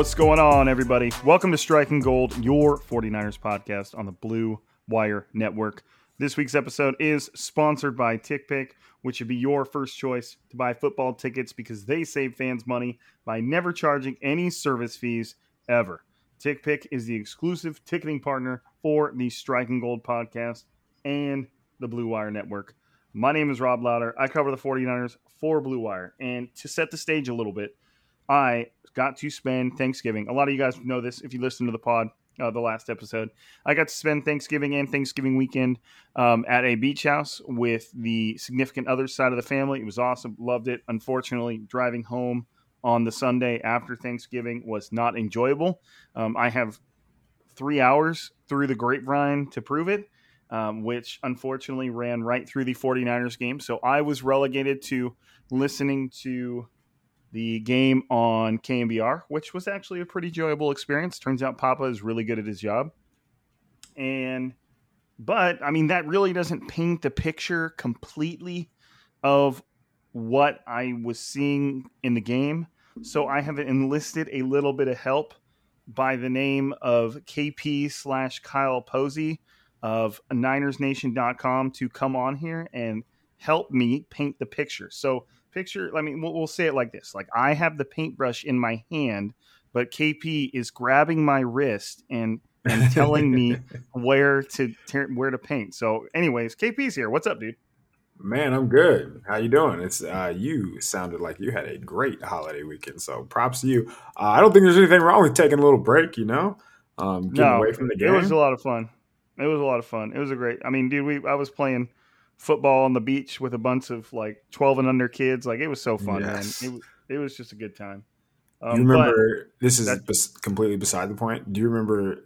What's going on, everybody? Welcome to Striking Gold, your 49ers podcast on the Blue Wire Network. This week's episode is sponsored by TickPick, which should be your first choice to buy football tickets because they save fans money by never charging any service fees ever. TickPick is the exclusive ticketing partner for the Striking Gold podcast and the Blue Wire Network. My name is Rob Lowder. I cover the 49ers for Blue Wire. And to set the stage a little bit, I got to spend Thanksgiving. A lot of you guys know this if you listen to the pod, uh, the last episode. I got to spend Thanksgiving and Thanksgiving weekend um, at a beach house with the significant other side of the family. It was awesome. Loved it. Unfortunately, driving home on the Sunday after Thanksgiving was not enjoyable. Um, I have three hours through the grapevine to prove it. Um, which unfortunately ran right through the 49ers game. So I was relegated to listening to the game on KNBR, which was actually a pretty enjoyable experience. Turns out Papa is really good at his job. And, but I mean, that really doesn't paint the picture completely of what I was seeing in the game. So I have enlisted a little bit of help by the name of KP slash Kyle Posey of NinersNation.com to come on here and help me paint the picture. So, picture, I mean, we'll, we'll say it like this like, I have the paintbrush in my hand, but KP is grabbing my wrist and and telling me where to where to paint. So, anyways, KP's here. What's up, dude? Man, I'm good. How you doing? It's uh, you sounded like you had a great holiday weekend, so props to you. Uh, I don't think there's anything wrong with taking a little break. You know, um, getting away from the game. It was a lot of fun. It was a lot of fun. It was a great. I mean, dude, we I was playing football on the beach with a bunch of like 12 and under kids. Like it was so fun, Yes. man. It was it was just a good time. you Um, but- remember? This is bes- completely beside the point. Do you remember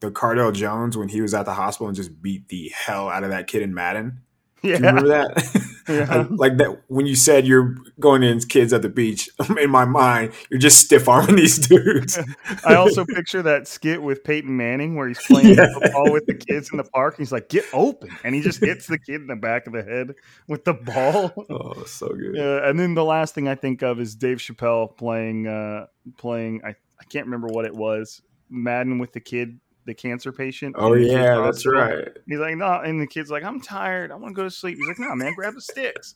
the Cardale Jones when he was at the hospital and just beat the hell out of that kid in Madden? Do you yeah, remember that? Yeah. like that when you said you're going in kids at the beach. In my mind, you're just stiff arming these dudes. I also picture that skit with Peyton Manning where he's playing Yeah. football with the kids in the park. He's like, "Get open," and he just hits the kid in the back of the head with the ball. oh, so good. Yeah, and then the last thing I think of is Dave Chappelle playing uh playing I, I can't remember what it was Madden with the kid the cancer patient. Oh in the kid's yeah, that's right. He's like, no, and the kid's like, I'm tired. I want to go to sleep. He's like, no, man, grab the sticks.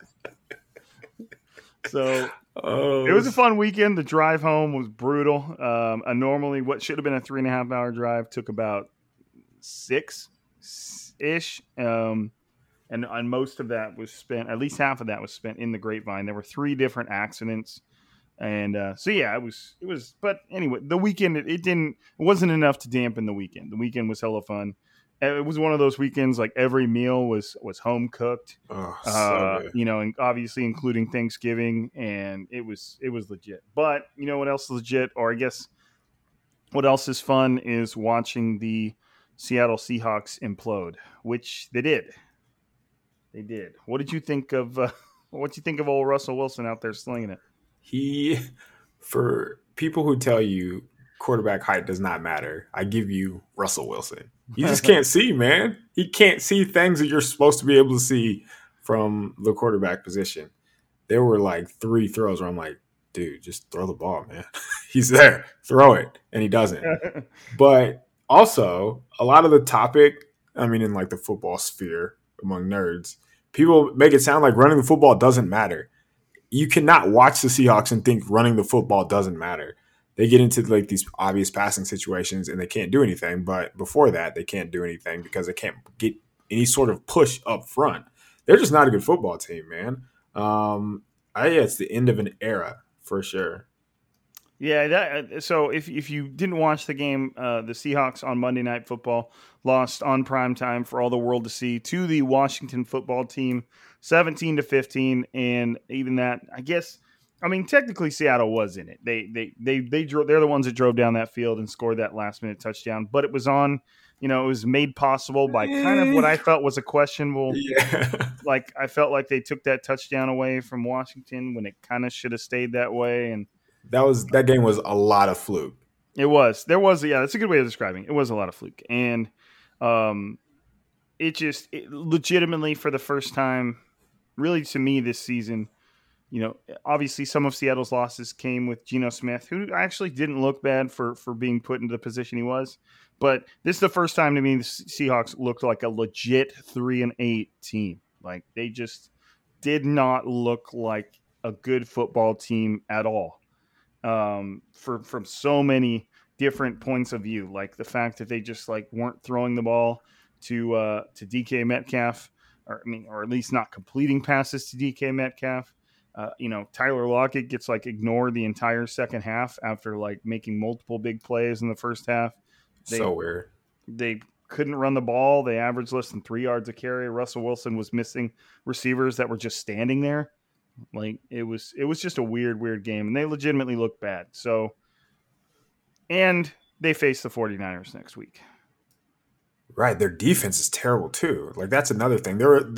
so Oh, it was a fun weekend. The drive home was brutal. Um, a normally what should have been a three and a half hour drive took about six ish. Um, and, and most of that was spent, at least half of that was spent in the grapevine. There were three different accidents. And uh, so yeah, it was it was. But anyway, the weekend it, it didn't it wasn't enough to dampen the weekend. The weekend was hella fun. It was one of those weekends like every meal was was home cooked Oh, so uh, good. you know, and obviously including Thanksgiving, and it was it was legit. But you know what else is legit, or I guess what else is fun is watching the Seattle Seahawks implode, which they did. They did. What did you think of? Uh, what do you think of old Russell Wilson out there slinging it? He, for people who tell you quarterback height does not matter, I give you Russell Wilson. You just can't see, man. He can't see things that you're supposed to be able to see from the quarterback position. There were like three throws where I'm like, dude, just throw the ball, man. He's there, throw it, and he doesn't. but also, a lot of the topic, I mean, in like the football sphere among nerds, people make it sound like running the football doesn't matter. You cannot watch the Seahawks and think running the football doesn't matter. They get into like these obvious passing situations and they can't do anything. But before that, they can't do anything because they can't get any sort of push up front. They're just not a good football team, man. Um, I yeah, it's the end of an era for sure. Yeah, that, uh, so if if you didn't watch the game, uh, the Seahawks on Monday Night Football lost on prime time for all the world to see to the Washington football team, seventeen to fifteen, and even that, I guess. I mean, technically, Seattle was in it. They they they they drove. They're the ones that drove down that field and scored that last minute touchdown. But it was on. You know, it was made possible by kind of what I felt was a questionable. Yeah. Like I felt like they took that touchdown away from Washington when it kind of should have stayed that way, and that was that game was a lot of fluke. It was. There was. Yeah, that's a good way of describing. It, it was a lot of fluke, and um, it just it legitimately for the first time, really to me this season. You know, obviously some of Seattle's losses came with Geno Smith, who actually didn't look bad for for being put into the position he was. But this is the first time to me the Seahawks looked like a legit three and eight team. Like they just did not look like a good football team at all um, for from so many different points of view. Like the fact that they just like weren't throwing the ball to uh, to DK Metcalf, or I mean, or at least not completing passes to DK Metcalf. Uh, you know, Tyler Lockett gets like ignored the entire second half after like making multiple big plays in the first half. They, so weird. They couldn't run the ball. They averaged less than three yards a carry. Russell Wilson was missing receivers that were just standing there. Like it was it was just a weird weird game and they legitimately looked bad. So and they face the 49ers next week. Right, their defense is terrible too. Like that's another thing. There were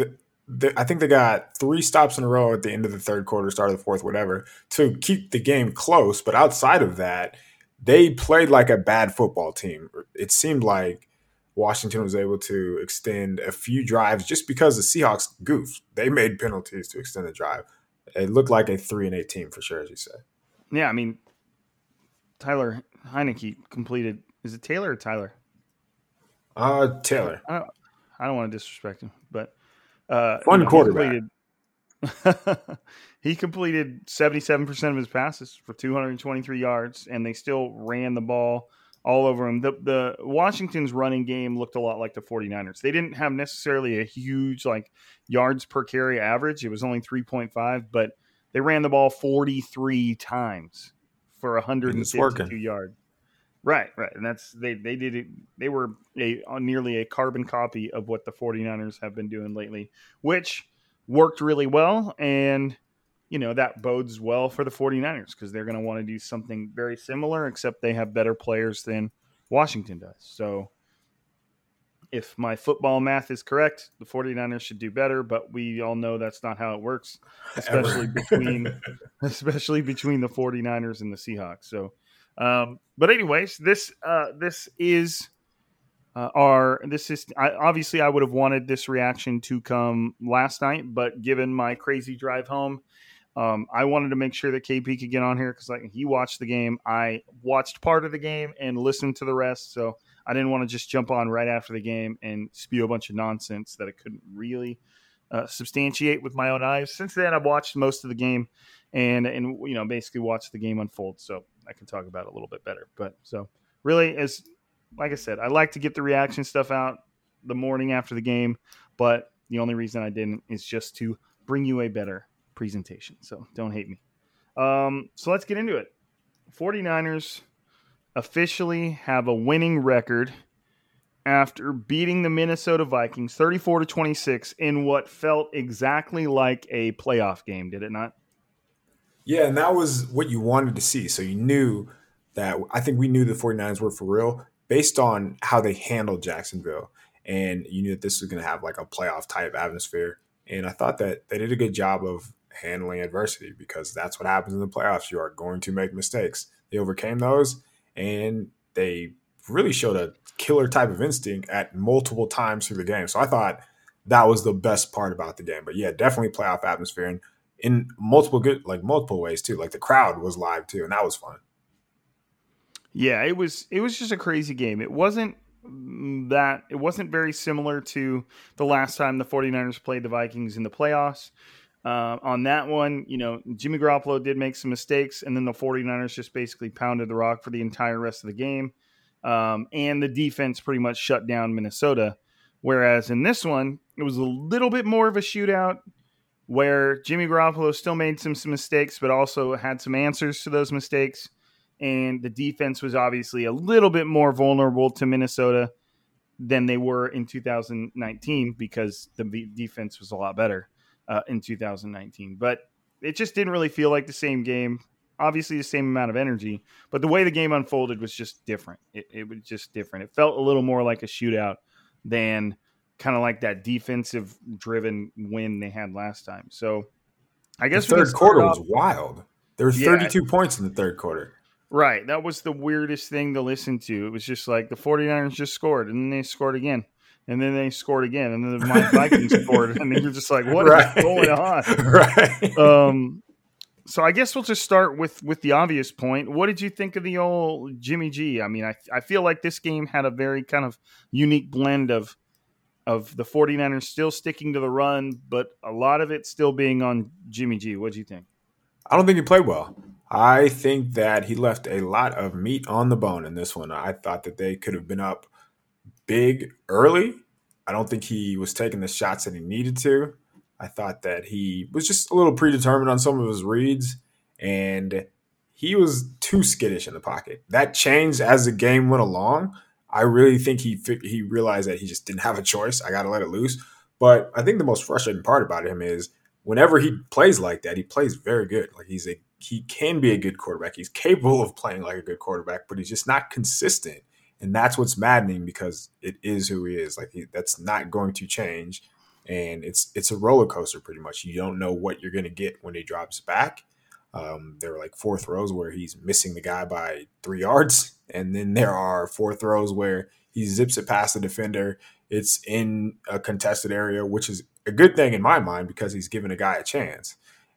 I think they got three stops in a row at the end of the third quarter, start of the fourth, whatever, to keep the game close. But outside of that, they played like a bad football team. It seemed like Washington was able to extend a few drives just because the Seahawks goofed. They made penalties to extend the drive it looked like a three and eight team for sure, as you say. Yeah, I mean, Tyler Heinicke completed. Is it Taylor or Tyler? Uh, Taylor. I don't, I don't want to disrespect him, but uh, you know, quarterback. He completed, he completed 77% of his passes for 223 yards, and they still ran the ball all over him. The the Washington's running game looked a lot like the 49ers. They didn't have necessarily a huge like yards per carry average. It was only 3.5, but they ran the ball 43 times for 152 yards. Right, right. And that's they they did it they were a uh, nearly a carbon copy of what the 49ers have been doing lately, which worked really well and you know, that bodes well for the 49ers because they're going to want to do something very similar, except they have better players than Washington does. So, if my football math is correct, the 49ers should do better, but we all know that's not how it works, especially between especially between the 49ers and the Seahawks. So, um, but anyways, this uh, this is uh, our this is I, obviously I would have wanted this reaction to come last night, but given my crazy drive home um, I wanted to make sure that KP could get on here because like he watched the game. I watched part of the game and listened to the rest. So I didn't want to just jump on right after the game and spew a bunch of nonsense that I couldn't really uh, substantiate with my own eyes. Since then, I've watched most of the game and and you know basically watched the game unfold, so I can talk about it a little bit better. But so really, as like I said, I like to get the reaction stuff out the morning after the game, but the only reason I didn't is just to bring you a better presentation. So don't hate me. Um, so let's get into it. 49ers officially have a winning record after beating the Minnesota Vikings 34 to 26 in what felt exactly like a playoff game, did it not? Yeah, and that was what you wanted to see. So you knew that I think we knew the 49ers were for real based on how they handled Jacksonville. And you knew that this was going to have like a playoff type atmosphere. And I thought that they did a good job of handling adversity because that's what happens in the playoffs. You are going to make mistakes. They overcame those and they really showed a killer type of instinct at multiple times through the game. So I thought that was the best part about the game. But yeah, definitely playoff atmosphere and in multiple good like multiple ways too. Like the crowd was live too, and that was fun. Yeah, it was it was just a crazy game. It wasn't that it wasn't very similar to the last time the 49ers played the Vikings in the playoffs. Uh, on that one, you know, Jimmy Garoppolo did make some mistakes, and then the 49ers just basically pounded the rock for the entire rest of the game. Um, and the defense pretty much shut down Minnesota. Whereas in this one, it was a little bit more of a shootout where Jimmy Garoppolo still made some, some mistakes, but also had some answers to those mistakes. And the defense was obviously a little bit more vulnerable to Minnesota than they were in 2019 because the defense was a lot better uh, in 2019. But it just didn't really feel like the same game. Obviously, the same amount of energy, but the way the game unfolded was just different. It, it was just different. It felt a little more like a shootout than kind of like that defensive driven win they had last time. So I guess the third quarter off, was wild. There were 32 yeah, points in the third quarter. Right. That was the weirdest thing to listen to. It was just like the 49ers just scored and then they scored again and then they scored again, and then the Vikings scored, and then you're just like, what right. is going on? Right. Um, so I guess we'll just start with with the obvious point. What did you think of the old Jimmy G? I mean, I I feel like this game had a very kind of unique blend of of the 49ers still sticking to the run, but a lot of it still being on Jimmy G. What do you think? I don't think he played well. I think that he left a lot of meat on the bone in this one. I thought that they could have been up big early. I don't think he was taking the shots that he needed to. I thought that he was just a little predetermined on some of his reads, and he was too skittish in the pocket. That changed as the game went along. I really think he he realized that he just didn't have a choice. I got to let it loose. But I think the most frustrating part about him is whenever he plays like that, he plays very good. Like he's a he can be a good quarterback. He's capable of playing like a good quarterback, but he's just not consistent and that's what's maddening because it is who he is. Like that's not going to change, and it's it's a roller coaster pretty much. You don't know what you're going to get when he drops back. Um, there are like four throws where he's missing the guy by three yards, and then there are four throws where he zips it past the defender. It's in a contested area, which is a good thing in my mind because he's giving a guy a chance,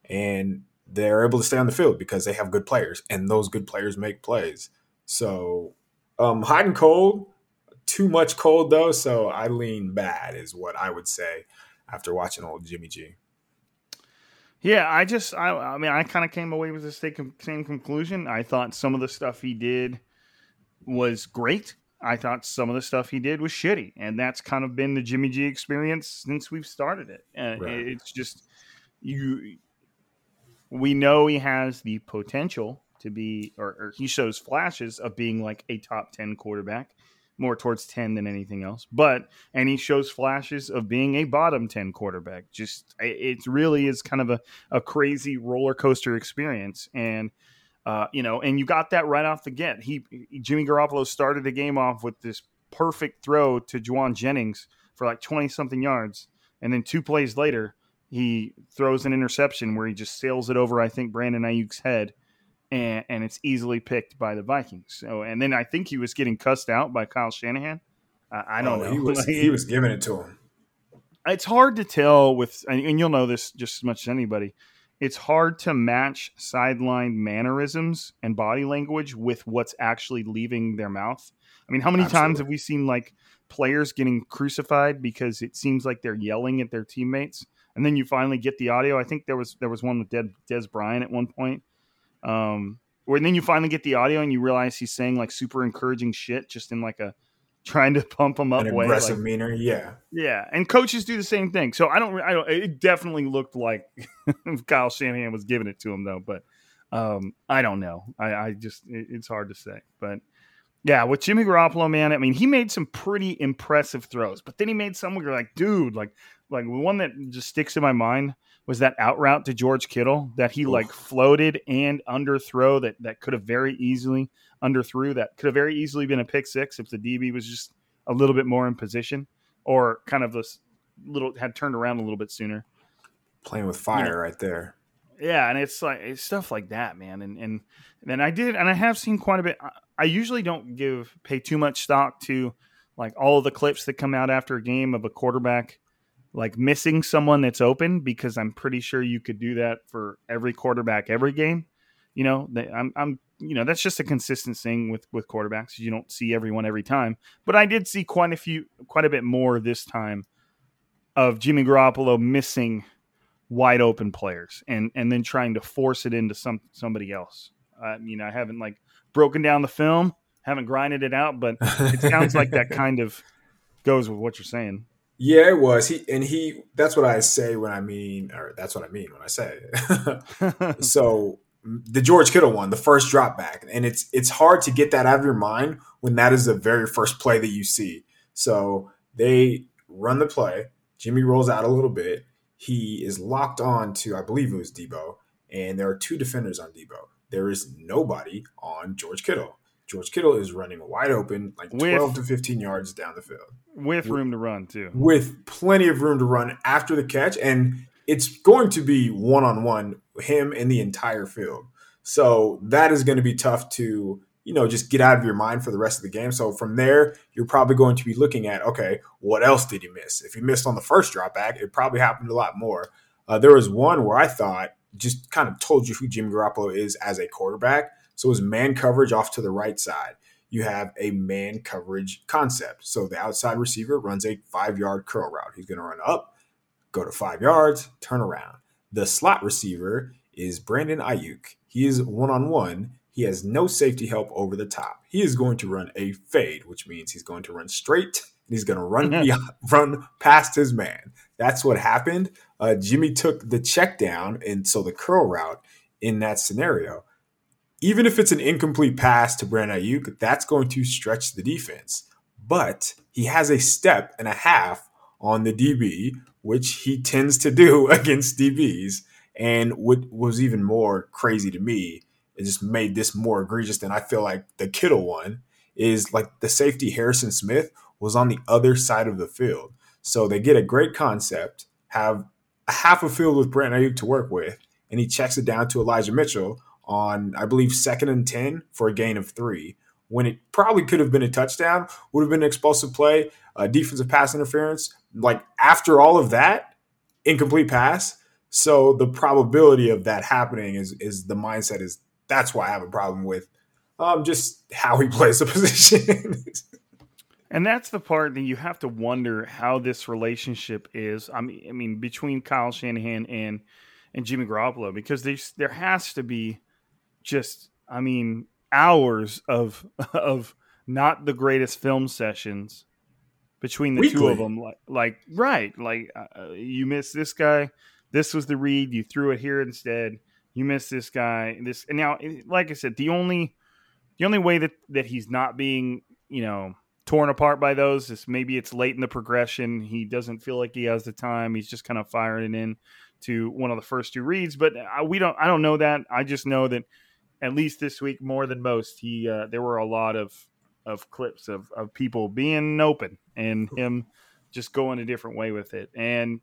and they're able to stay on the field because they have good players, and those good players make plays. So um, hot and cold, too much cold though, so I lean bad is what I would say after watching old Jimmy G. Yeah, I just, I, I mean, I kind of came away with the same, same conclusion. I thought some of the stuff he did was great. I thought some of the stuff he did was shitty, and that's kind of been the Jimmy G experience since we've started it. And right. it's just you. We know he has the potential to be, or, or, he shows flashes of being like a top 10 quarterback, more towards 10 than anything else. But, and he shows flashes of being a bottom 10 quarterback. Just, it really is kind of a, a crazy roller coaster experience. And, uh, you know, and you got that right off the get. He, Jimmy Garoppolo started the game off with this perfect throw to Jauan Jennings for like 20 something yards. And then two plays later, he throws an interception where he just sails it over, I think, Brandon Aiyuk's head and, and it's easily picked by the Vikings. So, and then I think he was getting cussed out by Kyle Shanahan. Uh, I don't oh, know. He was, he was giving it to him. It's hard to tell with, and you'll know this just as much as anybody. It's hard to match sideline mannerisms and body language with what's actually leaving their mouth. I mean, how many Absolutely. times have we seen like players getting crucified because it seems like they're yelling at their teammates, and then you finally get the audio? I think there was there was one with Dez, Dez Bryant at one point um, where then you finally get the audio and you realize he's saying like super encouraging shit, just in like a trying to pump him up An way. Aggressive like, meaner, yeah, yeah. And coaches do the same thing. So I don't, I don't. It definitely looked like Kyle Shanahan was giving it to him though, but um, I don't know. I, I just, it, it's hard to say, but. Yeah, with Jimmy Garoppolo, man, I mean, he made some pretty impressive throws, but then he made some where you're like, dude, like, like one that just sticks in my mind was that out route to George Kittle that he like floated and underthrow that that could have very easily underthrew that could have very easily been a pick six if the DB was just a little bit more in position or kind of this little had turned around a little bit sooner. Playing with fire you know, right there. Yeah, and it's like it's stuff like that, man. And and then I did, and I have seen quite a bit. I usually don't give pay too much stock to like all the clips that come out after a game of a quarterback like missing someone that's open because I'm pretty sure you could do that for every quarterback every game. You know, I'm I'm you know that's just a consistent thing with with quarterbacks. You don't see everyone every time, but I did see quite a few, quite a bit more this time of Jimmy Garoppolo missing wide open players and and then trying to force it into some somebody else. I mean, I haven't like broken down the film, haven't grinded it out, but it sounds like that kind of goes with what you're saying. Yeah, it was. He and he that's what I say when I mean or that's what I mean when I say it. so the George Kittle one, the first drop back. And it's it's hard to get that out of your mind when that is the very first play that you see. So they run the play. Jimmy rolls out a little bit. He is locked on to, I believe it was Deebo, and there are two defenders on Deebo. There is nobody on George Kittle. George Kittle is running wide open, like with, 12 to 15 yards down the field. With room to run, too. With plenty of room to run after the catch. And it's going to be one on one, him and the entire field. So that is going to be tough to, you know, just get out of your mind for the rest of the game. So from there, you're probably going to be looking at, okay, what else did he miss? If he missed on the first drop back, it probably happened a lot more. Uh, there was one where I thought just kind of told you who Jimmy Garoppolo is as a quarterback. So it was man coverage off to the right side. You have a man coverage concept. So the outside receiver runs a five yard curl route. He's going to run up, go to five yards, turn around. The slot receiver is Brandon Aiyuk. He is one on one. He has no safety help over the top. He is going to run a fade, which means he's going to run straight and he's going to run beyond, run past his man. That's what happened. Uh, Jimmy took the check down, and so the curl route in that scenario, even if it's an incomplete pass to Brandon Aiyuk, that's going to stretch the defense. But he has a step and a half on the DB, which he tends to do against DBs. And what was even more crazy to me, it just made this more egregious than I feel like the Kittle one is like the safety Harrison Smith was on the other side of the field. So they get a great concept, have a half a field with Brandon Aiyuk to work with, and he checks it down to Elijah Mitchell on, I believe, second and 10 for a gain of three. When it probably could have been a touchdown, would have been an explosive play, a defensive pass interference. Like after all of that, incomplete pass, so the probability of that happening is is the mindset is that's why I have a problem with um, just how he plays the position. and that's the part that you have to wonder how this relationship is. I mean, I mean between Kyle Shanahan and and Jimmy Garoppolo because there's there has to be just I mean hours of of not the greatest film sessions between the Weekly. two of them like like right like uh, you miss this guy this was the read. You threw it here instead. You missed this guy. This and now, like I said, the only the only way that that he's not being you know torn apart by those is maybe it's late in the progression. He doesn't feel like he has the time. He's just kind of firing it in to one of the first two reads. But I, we don't. I don't know that. I just know that at least this week more than most, he uh, there were a lot of of clips of of people being open and him just going a different way with it. And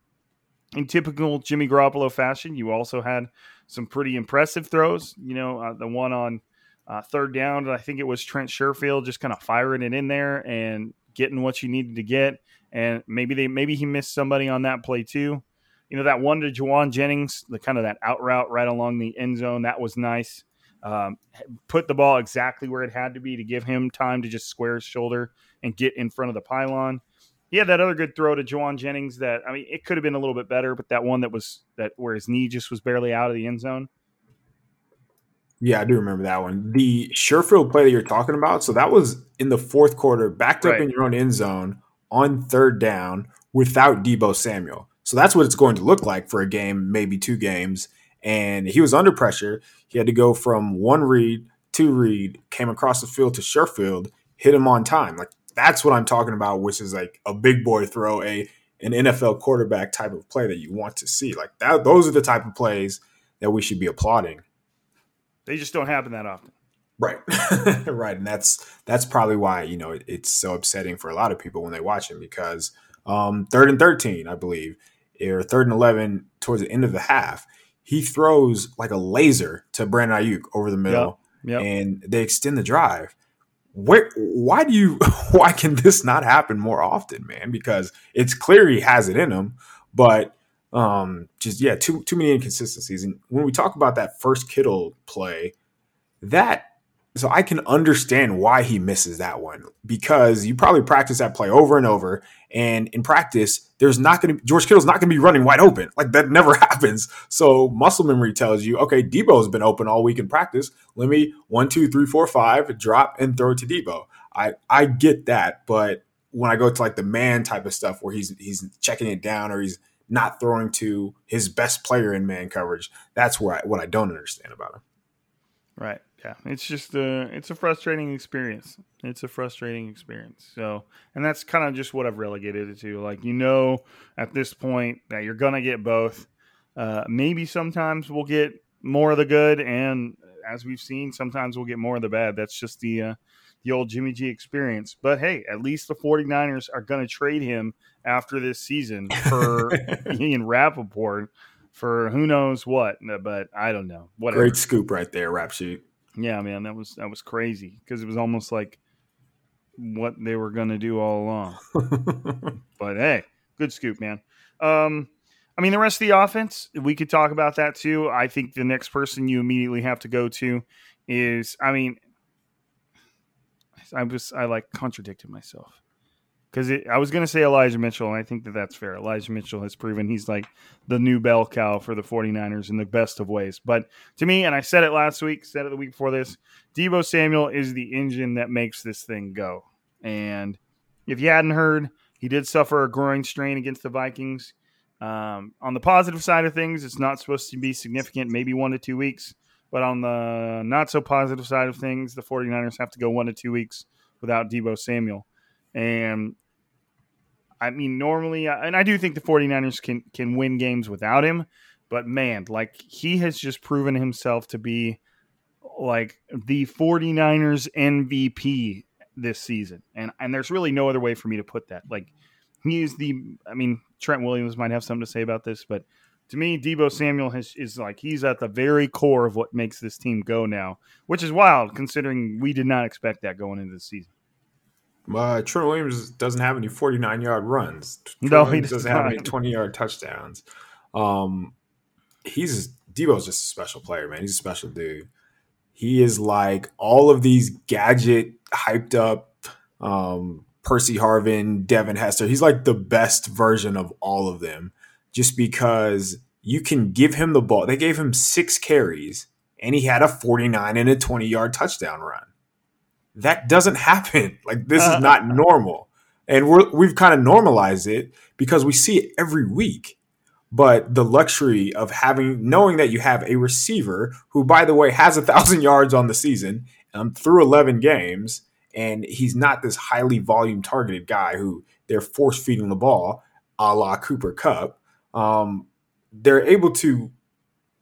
in typical Jimmy Garoppolo fashion, you also had some pretty impressive throws. You know, uh, the one on uh, third down, I think it was Trent Sherfield just kind of firing it in there and getting what you needed to get. And maybe they maybe he missed somebody on that play too. You know, that one to Jauan Jennings, the kind of that out route right along the end zone, that was nice. Um, put the ball exactly where it had to be to give him time to just square his shoulder and get in front of the pylon he had that other good throw to Jauan Jennings that I mean it could have been a little bit better, but that one that was that where his knee just was barely out of the end zone. Yeah, I do remember that one. The Sherfield play that you're talking about, so that was in the fourth quarter, backed up in your own end zone on third down without Deebo Samuel. So that's what it's going to look like for a game, maybe two games. And he was under pressure. He had to go from one read, two read, came across the field to Sherfield, hit him on time. Like that's what I'm talking about, which is like a big boy throw, a an NFL quarterback type of play that you want to see. Like that, those are the type of plays that we should be applauding. They just don't happen that often. Right, right, and that's that's probably why you know it, it's so upsetting for a lot of people when they watch him because um, third and thirteen, I believe, or third and eleven towards the end of the half, he throws like a laser to Brandon Aiyuk over the middle, Yep. and they extend the drive. Where, why do you? Why can this not happen more often, man? Because it's clear he has it in him, but um, just yeah, too too many inconsistencies. And when we talk about that first Kittle play, that so I can understand why he misses that one because you probably practice that play over and over, and in practice, there's not going to George Kittle's not going to be running wide open. Like that never happens. So muscle memory tells you, okay, Deebo's been open all week in practice. Let me one, two, three, four, five, drop and throw to Deebo. I I get that, but when I go to like the man type of stuff where he's he's checking it down or he's not throwing to his best player in man coverage, that's where I, what I don't understand about him. Right. Yeah. It's just a it's a frustrating experience. It's a frustrating experience. So, and that's kind of just what I've relegated it to. Like you know, at this point that you're gonna get both. Uh, maybe sometimes we'll get more of the good, and as we've seen, sometimes we'll get more of the bad. That's just the uh, the old Jimmy G experience. But hey, at least the 49ers are going to trade him after this season for Ian Rapoport for who knows what. But I don't know. Whatever. Great scoop right there, rap sheet. Yeah, man, that was that was crazy because it was almost like what they were going to do all along. but hey, good scoop, man. Um, I mean, the rest of the offense, we could talk about that too. I think the next person you immediately have to go to is, I mean, I was I like contradicted myself because I was going to say Elijah Mitchell, and I think that that's fair. Elijah Mitchell has proven he's like the new bell cow for the 49ers in the best of ways. But to me, and I said it last week, said it the week before this, Deebo Samuel is the engine that makes this thing go. And if you hadn't heard, he did suffer a groin strain against the Vikings. Um, on the positive side of things, it's not supposed to be significant, maybe one to two weeks. But on the not so positive side of things, the 49ers have to go one to two weeks without Deebo Samuel. And I mean, normally, uh, and I do think the 49ers can, can win games without him. But man, like he has just proven himself to be like the 49ers MVP this season. And and there's really no other way for me to put that. Like he is the I mean, Trent Williams might have something to say about this, but to me, Deebo Samuel has, is like he's at the very core of what makes this team go now, which is wild considering we did not expect that going into the season. Uh, Trent Williams doesn't have any 49 yard runs. Trent No, he Williams does doesn't have any 20 yard touchdowns. Um, he's Deebo's just a special player, man. He's a special dude. He is like all of these gadget hyped up um, Percy Harvin, Devin Hester. He's like the best version of all of them, just because you can give him the ball. They gave him six carries, and he had a 49 and a 20 yard touchdown run that doesn't happen. Like this is not normal. And we're, we've kind of normalized it because we see it every week. But the luxury of having, knowing that you have a receiver who, by the way, has a thousand yards on the season um, through 11 games, and he's not this highly volume targeted guy who they're force feeding the ball a la Cooper Kupp. Um, they're able to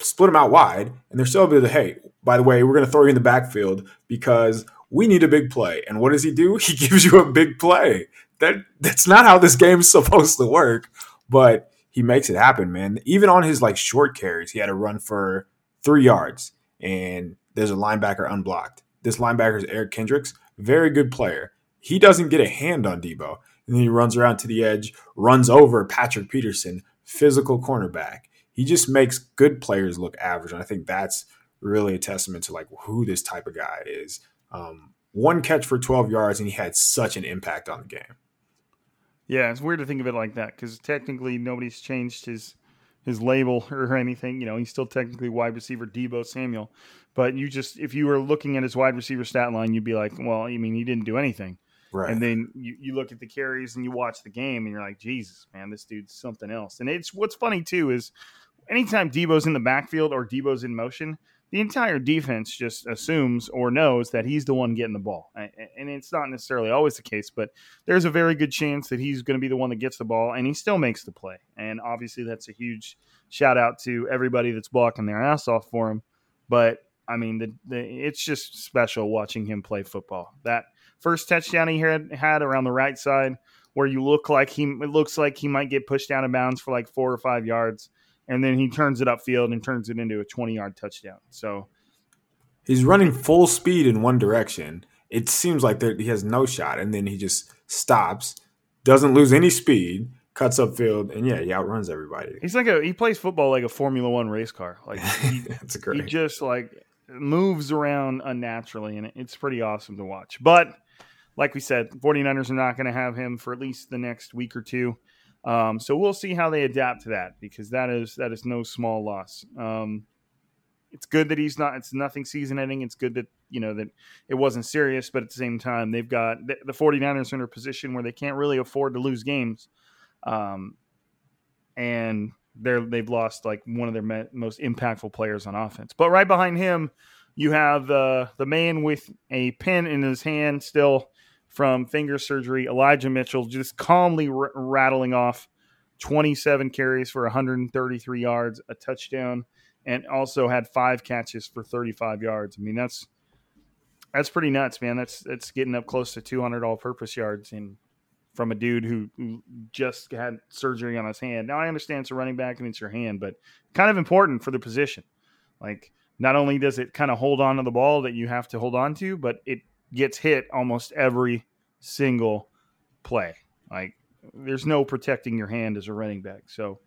split him out wide, and they're still able to, hey, by the way, we're going to throw you in the backfield because we need a big play. And what does he do? He gives you a big play. That that's not how this game's supposed to work, but he makes it happen, man. Even on his like short carries, he had a run for three yards, and there's a linebacker unblocked. This linebacker is Eric Kendricks, very good player. He doesn't get a hand on Deebo, and then he runs around to the edge, runs over Patrick Peterson, physical cornerback. He just makes good players look average, and I think that's really a testament to like who this type of guy is. Um, one catch for 12 yards, and he had such an impact on the game. Yeah, it's weird to think of it like that because technically nobody's changed his his label or anything. You know, he's still technically wide receiver Deebo Samuel. But you just if you were looking at his wide receiver stat line, you'd be like, well, I mean, he didn't do anything. Right. And then you, you look at the carries and you watch the game and you're like, Jesus, man, this dude's something else. And it's what's funny too is anytime Deebo's in the backfield or Deebo's in motion, the entire defense just assumes or knows that he's the one getting the ball. And it's not necessarily always the case, but there's a very good chance that he's going to be the one that gets the ball and he still makes the play. And obviously, that's a huge shout out to everybody that's blocking their ass off for him. But I mean, the, the it's just special watching him play football. That first touchdown he had, had around the right side, where you look like he looks like he might get pushed out of bounds for like four or five yards and then he turns it upfield and turns it into a 20 yard touchdown. So he's running full speed in one direction. It seems like there, he has no shot, and then he just stops, doesn't lose any speed, cuts upfield, and yeah, he outruns everybody. He's like a he plays football like a Formula One race car. Like he, That's great. he just like moves around unnaturally, and it's pretty awesome to watch. But like we said, 49ers are not going to have him for at least the next week or two. Um, so we'll see how they adapt to that because that is that is no small loss. Um, it's good that he's not. It's nothing season ending. It's good that you know that it wasn't serious, but at the same time, they've got the, the 49ers in a position where they can't really afford to lose games, um, and they're they've lost like one of their me- most impactful players on offense. But right behind him, you have the the man with a pen in his hand still from finger surgery, Elijah Mitchell, just calmly r- rattling off 27 carries for 133 yards, a touchdown, and also had five catches for 35 yards. I mean, that's that's pretty nuts, man. That's that's getting up close to 200 all-purpose yards and from a dude who, who just had surgery on his hand. Now I understand it's a running back and it's your hand, but kind of important for the position. Like not only does it kind of hold on to the ball that you have to hold on to, but it gets hit almost every single play. Like there's no protecting your hand as a running back. So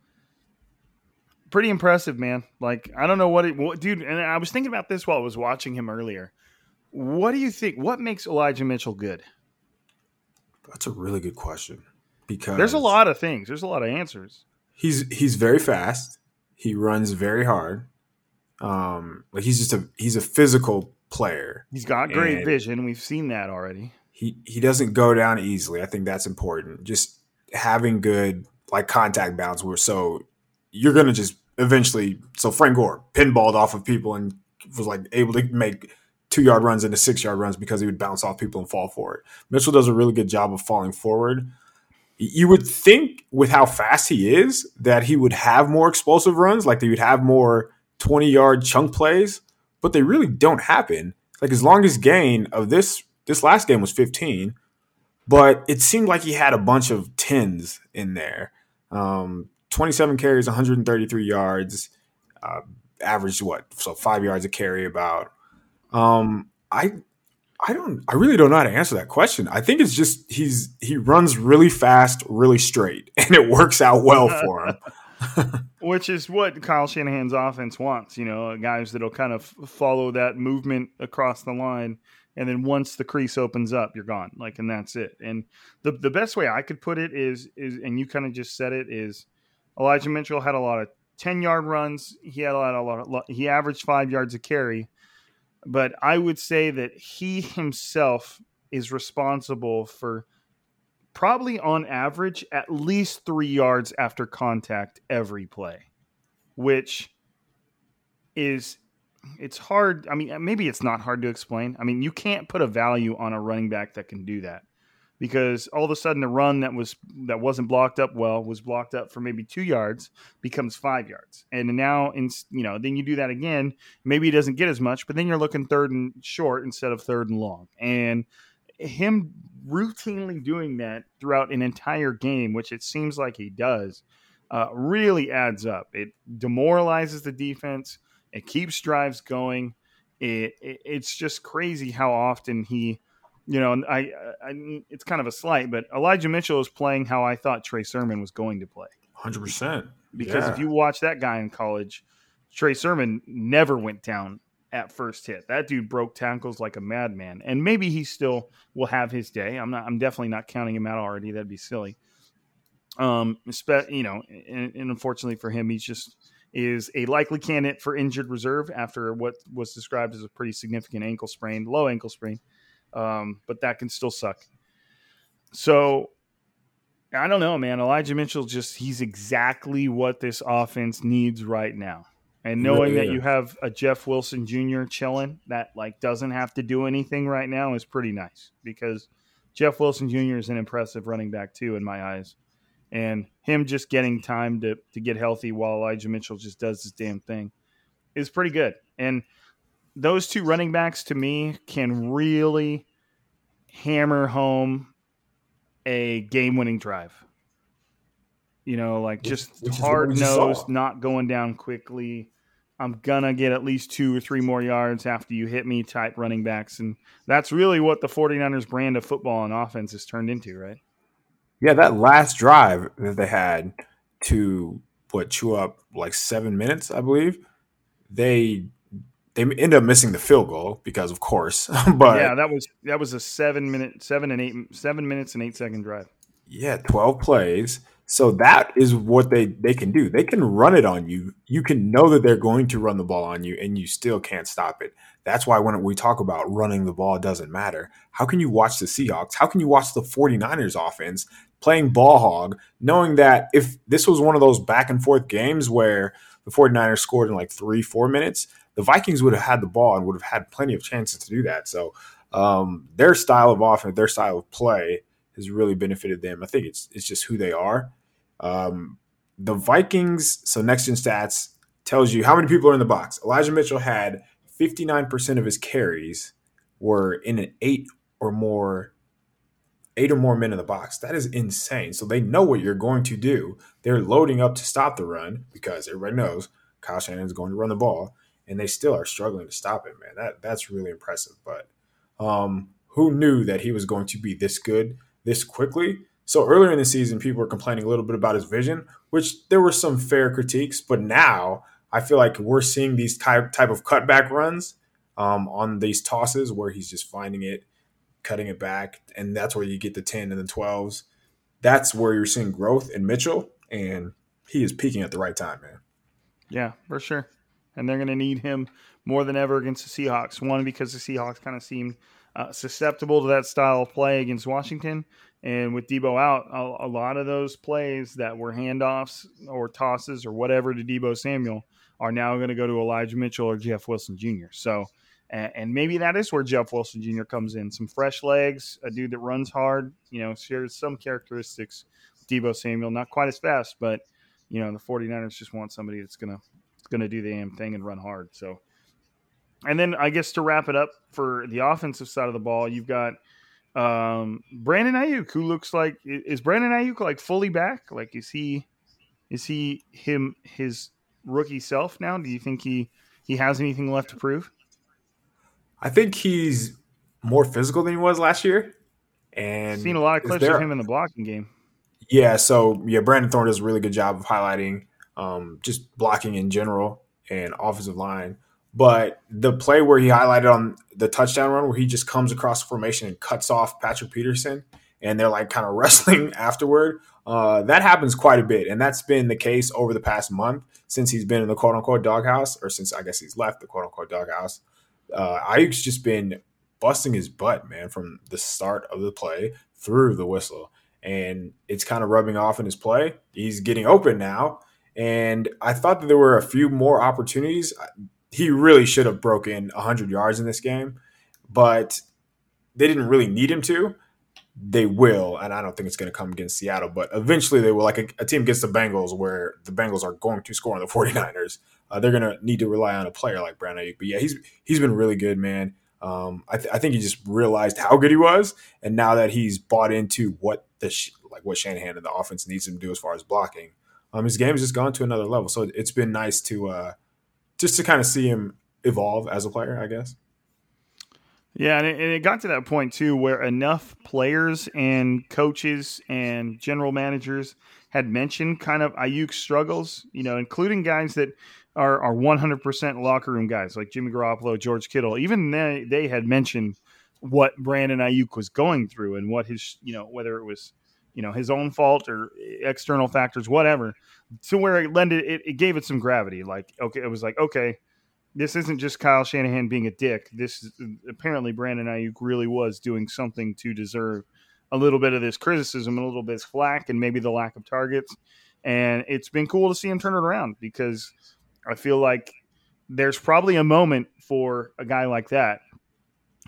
pretty impressive, man. Like I don't know what it, what, dude. And I was thinking about this while I was watching him earlier. What do you think? What makes Elijah Mitchell good? That's a really good question because there's a lot of things. There's a lot of answers. He's he's very fast. He runs very hard. Um, like he's just a he's a physical player. He's got great vision. We've seen that already. He he doesn't go down easily. I think that's important. Just having good like contact balance where so you're gonna just eventually so Frank Gore pinballed off of people and was like able to make two yard runs into six yard runs because he would bounce off people and fall forward. Mitchell does a really good job of falling forward. You would think with how fast he is that he would have more explosive runs, like he would have more 20 yard chunk plays, but they really don't happen. Like his longest gain of this this last game was 15, but it seemed like he had a bunch of tens in there. Um, 27 carries, 133 yards, uh, averaged what? So five yards a carry about. Um, I I don't I really don't know how to answer that question. I think it's just he's he runs really fast, really straight, and it works out well for him. Which is what Kyle Shanahan's offense wants, you know, guys that'll kind of follow that movement across the line. And then once the crease opens up, you're gone. Like, and that's it. And the, the best way I could put it is, is, and you kind of just said it is Elijah Mitchell had a lot of 10 yard runs. He had a lot, a lot, he averaged five yards a carry, but I would say that he himself is responsible for probably on average at least three yards after contact every play, which is it's hard. I mean, maybe it's not hard to explain. I mean, you can't put a value on a running back that can do that because all of a sudden a run that was that wasn't blocked up well was blocked up for maybe two yards becomes five yards and now in you know then you do that again maybe he doesn't get as much but then you're looking third and short instead of third and long and him routinely doing that throughout an entire game, which it seems like he does, uh, really adds up. It demoralizes the defense. It keeps drives going. It, it, it's just crazy how often he, you know, I, I it's kind of a slight, but Elijah Mitchell is playing how I thought Trey Sermon was going to play. Hundred percent. Because yeah. if you watch that guy in college, Trey Sermon never went down at first hit. That dude broke tackles like a madman, and maybe he still will have his day. I'm not. I'm definitely not counting him out already. That'd be silly. Um, you know, and, and unfortunately for him, he's just is a likely candidate for injured reserve after what was described as a pretty significant ankle sprain, low ankle sprain. Um, but that can still suck. So I don't know, man. Elijah Mitchell just he's exactly what this offense needs right now. And knowing Really that you have a Jeff Wilson Jr. chilling that like doesn't have to do anything right now is pretty nice because Jeff Wilson Jr. is an impressive running back too in my eyes. And him just getting time to to get healthy while Elijah Mitchell just does his damn thing is pretty good. And those two running backs to me can really hammer home a game winning drive. You know, like just hard nosed, not going down quickly. I'm gonna get at least two or three more yards after you hit me type running backs. And that's really what the 49ers brand of football and offense has turned into, right? Yeah, that last drive that they had to what chew up like seven minutes, I believe. They they end up missing the field goal because, of course. but yeah, yeah, that was that was a seven minute seven and eight seven minutes and eight second drive. Yeah, twelve plays. So that is what they they can do. They can run it on you. You can know that they're going to run the ball on you, and you still can't stop it. That's why when we talk about running the ball, doesn't matter. How can you watch the Seahawks? How can you watch the 49ers offense playing ball hog, knowing that if this was one of those back and forth games where the 49ers scored in like three, four minutes, the Vikings would have had the ball and would have had plenty of chances to do that. So um, their style of offense, their style of play has really benefited them. I think it's it's just who they are. Um, the Vikings, so next gen stats tells you how many people are in the box. Elijah Mitchell had 59% of his carries were in an eight or more eight or more men in the box. That is insane. So they know what you're going to do. They're loading up to stop the run because everybody knows Kyle Shanahan is going to run the ball, and they still are struggling to stop it. Man, that that's really impressive. But um, who knew that he was going to be this good this quickly? So earlier in the season, people were complaining a little bit about his vision, which there were some fair critiques. But now I feel like we're seeing these type type of cutback runs um, on these tosses where he's just finding it, cutting it back, and that's where you get the ten and the twelves. That's where you're seeing growth in Mitchell, and he is peaking at the right time, man. Yeah, for sure. And they're going to need him more than ever against the Seahawks. One, because the Seahawks kind of seemed uh, susceptible to that style of play against Washington. And with Deebo out, a, a lot of those plays that were handoffs or tosses or whatever to Deebo Samuel are now going to go to Elijah Mitchell or Jeff Wilson Jr. So, and, and maybe that is where Jeff Wilson Jr. comes in. Some fresh legs, a dude that runs hard, you know, shares some characteristics. with Deebo Samuel, not quite as fast, but, you know, the 49ers just want somebody that's going to going to do the damn thing and run hard. So, and then I guess to wrap it up for the offensive side of the ball, you've got um, Brandon Aiyuk, who looks like is Brandon Aiyuk like fully back? Like, is he is he him his rookie self now? Do you think he he has anything left to prove? I think he's more physical than he was last year. And Seen a lot of clips there- of him in the blocking game. Yeah, so yeah, Brandon Thorn does a really good job of highlighting um, just blocking in general and offensive line. But the play where he highlighted on the touchdown run, where he just comes across the formation and cuts off Patrick Peterson, and they're like kind of wrestling afterward, uh, that happens quite a bit. And that's been the case over the past month since he's been in the quote unquote doghouse, or since I guess he's left the quote unquote doghouse. Uh, Aiyuk's just been busting his butt, man, from the start of the play through the whistle and it's kind of rubbing off in his play. He's getting open now, and I thought that there were a few more opportunities. He really should have broken 100 yards in this game, but they didn't really need him to. They will, and I don't think it's going to come against Seattle, but eventually they will. Like a, a team against the Bengals, where the Bengals are going to score on the 49ers, uh, they're going to need to rely on a player like Brandon Aiyuk. But yeah, he's he's been really good, man. Um, I, th- I think he just realized how good he was, and now that he's bought into what the sh- like what Shanahan and the offense needs him to do as far as blocking, um, his game has just gone to another level. So it's been nice to uh, just to kind of see him evolve as a player, I guess. Yeah, and it, and it got to that point too where enough players and coaches and general managers had mentioned kind of Aiyuk's struggles, you know, including guys that are are 100% locker room guys like Jimmy Garoppolo, George Kittle. Even they they had mentioned what Brandon Aiyuk was going through and what his, you know, whether it was, you know, his own fault or external factors, whatever, to where it lended it, it gave it some gravity. Like, okay, it was like, okay, this isn't just Kyle Shanahan being a dick. This is, apparently Brandon Aiyuk really was doing something to deserve a little bit of this criticism, a little bit of flack, and maybe the lack of targets. And it's been cool to see him turn it around because I feel like there's probably a moment for a guy like that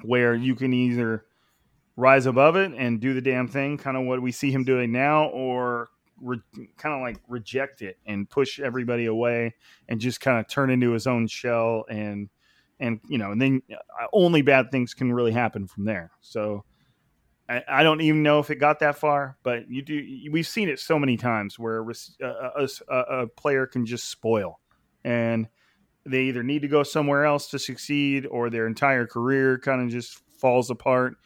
where you can either rise above it and do the damn thing, kind of what we see him doing now, or re- kind of like reject it and push everybody away and just kind of turn into his own shell and and you know and then uh, only bad things can really happen from there. So I, I don't even know if it got that far, but you do. We've seen it so many times where a, a, a, a player can just spoil and they either need to go somewhere else to succeed or their entire career kind of just falls apart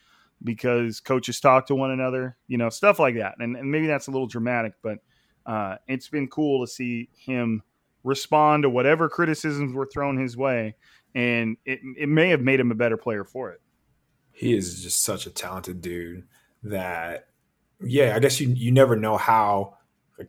because coaches talk to one another, you know, stuff like that. And, and maybe that's a little dramatic, but uh, it's been cool to see him respond to whatever criticisms were thrown his way. And it, it may have made him a better player for it. He is just such a talented dude that, yeah, I guess you, you never know how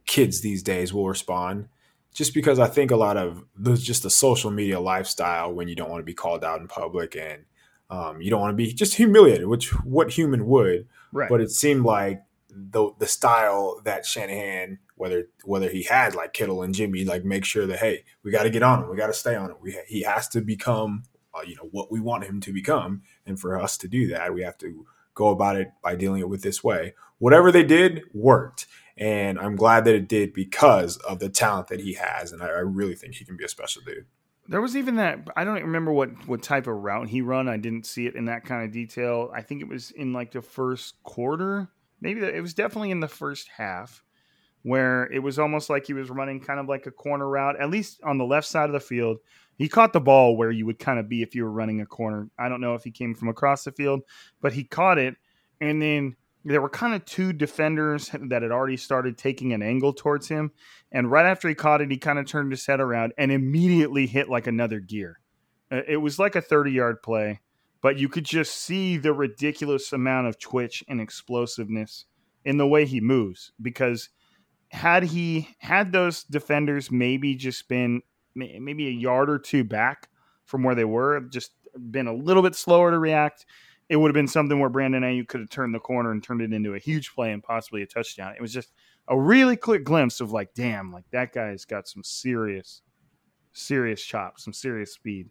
kids these days will respond just because I think a lot of there's just a social media lifestyle when you don't want to be called out in public and um, you don't want to be just humiliated, which what human would. Right. But it seemed like the the style that Shanahan, whether whether he had like Kittle and Jimmy, like make sure that hey, we got to get on him, we got to stay on him. We he has to become, uh, you know, what we want him to become, and for us to do that, we have to go about it by dealing it with this way. Whatever they did worked, and I'm glad that it did because of the talent that he has. And I, I really think he can be a special dude. There was even that I don't remember what what type of route he run. I didn't see it in that kind of detail. I think it was in like the first quarter. Maybe it was definitely in the first half where it was almost like he was running kind of like a corner route, at least on the left side of the field. He caught the ball where you would kind of be if you were running a corner. I don't know if he came from across the field, but he caught it and then there were kind of two defenders that had already started taking an angle towards him. And right after he caught it, he kind of turned his head around and immediately hit like another gear. Uh, it was like a 30 yard play, but you could just see the ridiculous amount of twitch and explosiveness in the way he moves. Because had he had those defenders maybe just been maybe a yard or two back from where they were, just been a little bit slower to react, it would have been something where Brandon Aiyuk could have turned the corner and turned it into a huge play and possibly a touchdown. It was just a really quick glimpse of like, damn, like that guy's got some serious, serious chops, some serious speed.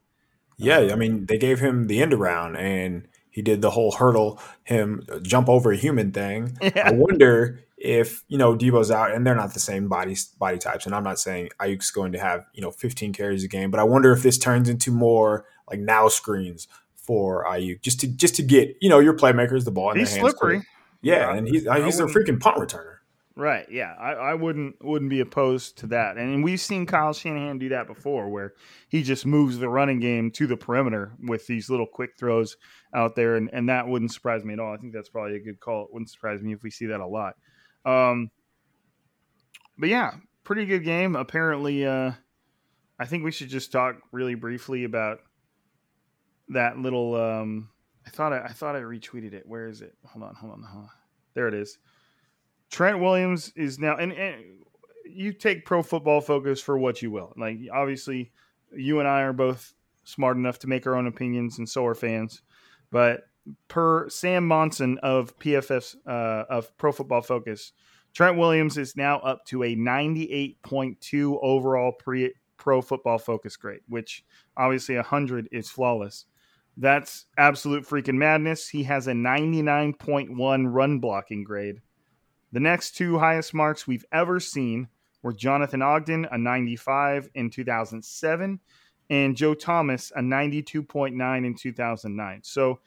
Yeah, I mean, they gave him the end around and he did the whole hurdle him uh, jump over a human thing. Yeah. I wonder if you know Deebo's out and they're not the same body body types. And I'm not saying Aiyuk's going to have you know 15 carries a game, but I wonder if this turns into more like now screens for Aiyuk just to just to get you know your playmakers the ball in he's their hands. slippery. Yeah, and he's he's a freaking punt returner. Right. Yeah, I, I wouldn't wouldn't be opposed to that. And we've seen Kyle Shanahan do that before, where he just moves the running game to the perimeter with these little quick throws out there, and, and that wouldn't surprise me at all. I think that's probably a good call. It wouldn't surprise me if we see that a lot. Um, but yeah, pretty good game. Apparently, uh, I think we should just talk really briefly about that little um I thought I, I thought I retweeted it. Where is it? Hold on, hold on, hold on. There it is. Trent Williams is now and, and you take pro football focus for what you will. Like obviously you and I are both smart enough to make our own opinions and so are fans. But per Sam Monson of PFF uh, of Pro Football Focus, Trent Williams is now up to a 98.2 overall pre Pro Football Focus grade, which obviously 100 is flawless. That's absolute freaking madness. He has a 99.1 run blocking grade. The next two highest marks we've ever seen were Jonathan Ogden, a 95 in 2007, and Joe Thomas, a 92.9 in 2009. So,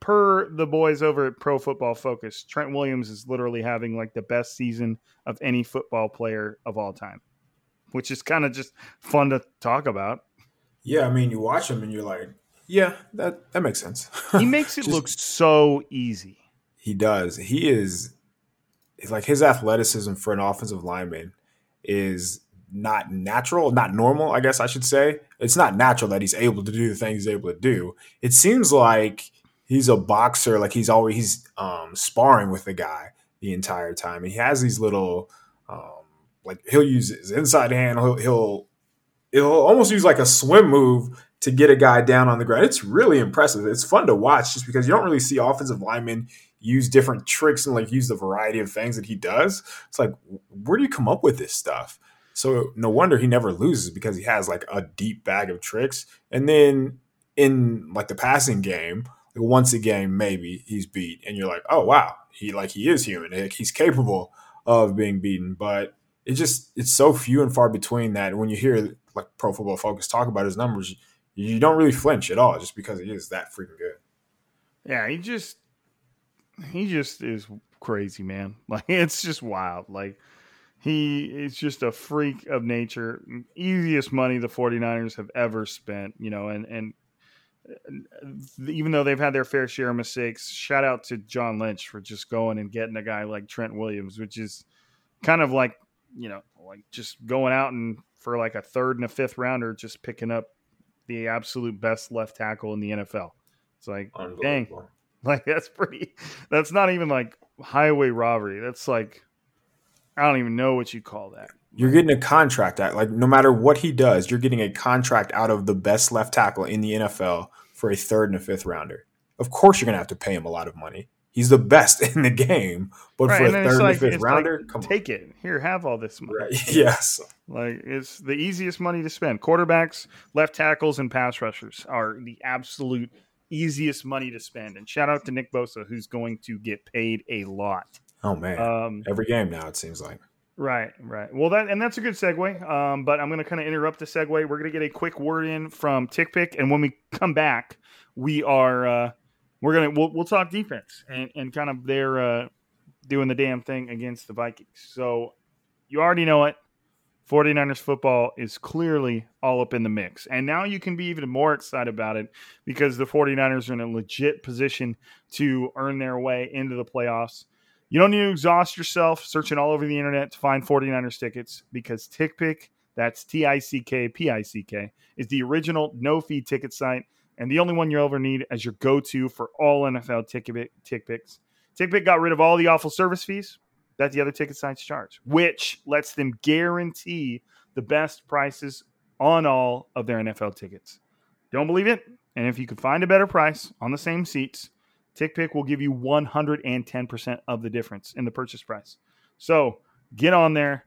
per the boys over at Pro Football Focus, Trent Williams is literally having like the best season of any football player of all time, which is kind of just fun to talk about. Yeah, I mean, you watch him and you're like, yeah, that that makes sense. he makes it Just, look so easy. He does. He is like his athleticism for an offensive lineman is not natural, not normal, I guess I should say. It's not natural that he's able to do the things he's able to do. It seems like he's a boxer, like he's always he's um, sparring with the guy the entire time. And he has these little um, like he'll use his inside hand, he'll he'll he'll almost use like a swim move to get a guy down on the ground. It's really impressive. It's fun to watch just because you don't really see offensive linemen use different tricks and like use the variety of things that he does. It's like, where do you come up with this stuff? So no wonder he never loses because he has like a deep bag of tricks. And then in like the passing game, once a game maybe he's beat, and you're like, oh wow, he like he is human. He's capable of being beaten, but it just it's so few and far between that when you hear like Pro Football Focus talk about his numbers, you don't really flinch at all just because he is that freaking good. Yeah, he just he just is crazy, man. Like it's just wild. Like he is just a freak of nature. Easiest money the 49ers have ever spent, you know, and and even though they've had their fair share of mistakes, shout out to John Lynch for just going and getting a guy like Trent Williams, which is kind of like, you know, like just going out and for like a third and a fifth rounder, just picking up the absolute best left tackle in the NFL. It's like, dang, like that's pretty. That's not even like highway robbery. That's like, I don't even know what you call that. You're getting a contract out. Like no matter what he does, you're getting a contract out of the best left tackle in the NFL for a third and a fifth rounder. Of course, you're gonna have to pay him a lot of money. He's the best in the game, but right, for a third and, like, fifth rounder, like, come take on. it. Here, have all this money. Right. Yes. Like it's the easiest money to spend. Quarterbacks, left tackles, and pass rushers are the absolute easiest money to spend. And shout out to Nick Bosa, who's going to get paid a lot. Oh man, um, every game now it seems like. Right, right. Well, that and that's a good segue. Um, but I'm going to kind of interrupt the segue. We're going to get a quick word in from TickPick, and when we come back, we are uh, we're gonna we'll, we'll talk defense and, and kind of their uh, doing the damn thing against the Vikings. So you already know it. 49ers football is clearly all up in the mix. And now you can be even more excited about it because the 49ers are in a legit position to earn their way into the playoffs. You don't need to exhaust yourself searching all over the internet to find 49ers tickets because TickPick, that's T I C K P I C K, is the original no fee ticket site and the only one you'll ever need as your go to for all NFL ticket tick picks. TickPick got rid of all the awful service fees that the other ticket sites charge, which lets them guarantee the best prices on all of their NFL tickets. Don't believe it? And if you can find a better price on the same seats, TickPick will give you 110% of the difference in the purchase price. So get on there,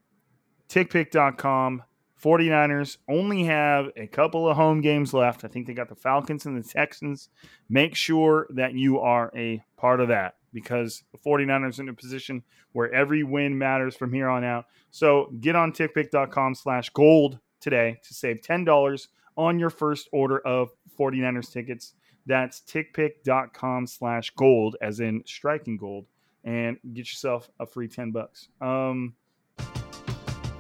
tickpick.com. 49ers only have a couple of home games left. I think they got the Falcons and the Texans. Make sure that you are a part of that because the 49ers are in a position where every win matters from here on out. So get on tickpick.com slash gold today to save $10 on your first order of 49ers tickets. That's tickpick.com slash gold, as in striking gold, and get yourself a free 10 bucks. Um,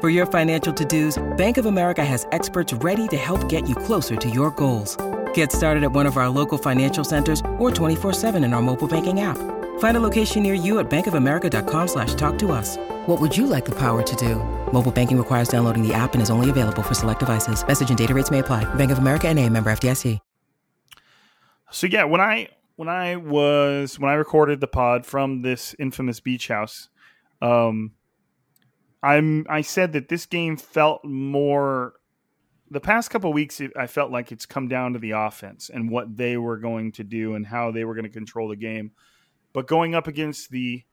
For your financial to-dos, Bank of America has experts ready to help get you closer to your goals. Get started at one of our local financial centers or 24-7 in our mobile banking app. Find a location near you at bankofamerica.com slash talk to us. What would you like the power to do? Mobile banking requires downloading the app and is only available for select devices. Message and data rates may apply. Bank of America and a member FDIC. So yeah, when I when I was when I recorded the pod from this infamous beach house, um, I'm I said that this game felt more. The past couple weeks, I felt like it's come down to the offense and what they were going to do and how they were going to control the game. But going up against the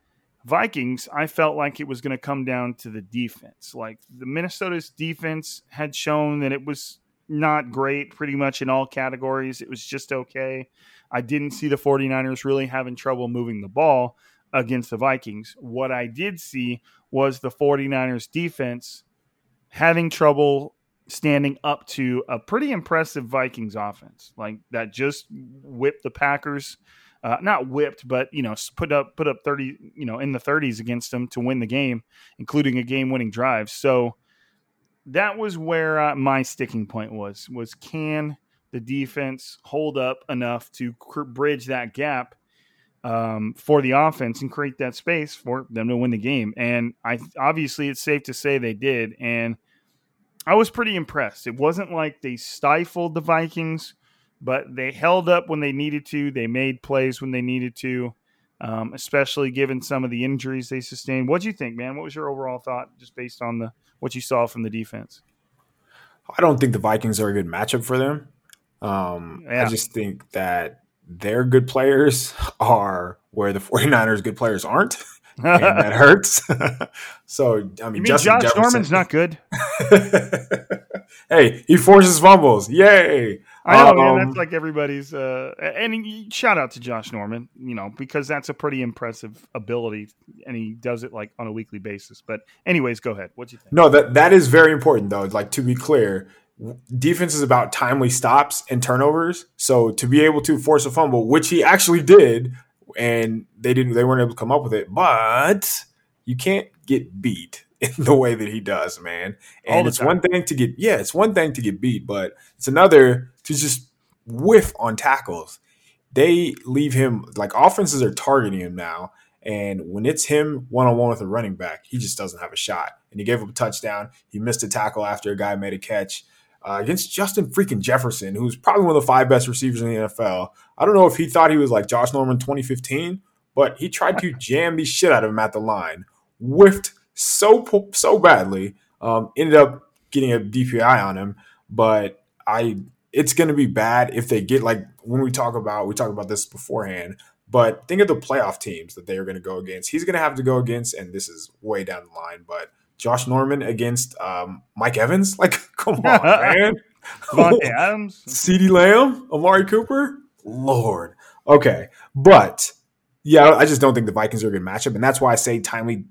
Vikings, I felt like it was going to come down to the defense. Like the Minnesota's defense had shown that it was not great pretty much in all categories. It was just okay. I didn't see the 49ers really having trouble moving the ball against the Vikings. What I did see was the 49ers defense having trouble standing up to a pretty impressive Vikings offense, like that just whipped the Packers. Uh, not whipped, but you know, put up put up thirty, you know, in the thirties against them to win the game, including a game-winning drive. So that was where uh, my sticking point was: was can the defense hold up enough to bridge that gap um, for the offense and create that space for them to win the game? And I obviously it's safe to say they did, and I was pretty impressed. It wasn't like they stifled the Vikings, but they held up when they needed to. They made plays when they needed to, um, especially given some of the injuries they sustained. What do you think, man? What was your overall thought, just based on the what you saw from the defense? I don't think the Vikings are a good matchup for them. Um, Yeah. I just think that their good players are where the 49ers good players aren't. and that hurts. so I mean, you mean Justin Josh Jefferson- Norman's not good? hey, he forces fumbles. Yay! I know, man. Um, That's like everybody's. Uh, and shout out to Josh Norman, you know, because that's a pretty impressive ability, and he does it like on a weekly basis. But, anyways, go ahead. What do you think? No, that that is very important though. Like to be clear, defense is about timely stops and turnovers. So to be able to force a fumble, which he actually did, and they didn't, they weren't able to come up with it. But you can't get beat in the way that he does, man. And it's time. one thing to get, yeah, it's one thing to get beat, but it's another to just whiff on tackles. They leave him like offenses are targeting him now. And when it's him one on one with a running back, he just doesn't have a shot. And he gave up a touchdown. He missed a tackle after a guy made a catch uh, against Justin freaking Jefferson, who's probably one of the five best receivers in the NFL. I don't know if he thought he was like Josh Norman 2015, but he tried to jam the shit out of him at the line, whiffed so so badly, um, ended up getting a DPI on him. But I, it's going to be bad if they get like when we talk about we talk about this beforehand. But think of the playoff teams that they are going to go against. He's going to have to go against, and this is way down the line, but Josh Norman against um, Mike Evans. Like, come on, man. Davante Adams? CeeDee Lamb, Amari Cooper, Lord. Okay, but yeah, I just don't think the Vikings are a good matchup, and that's why I say timely,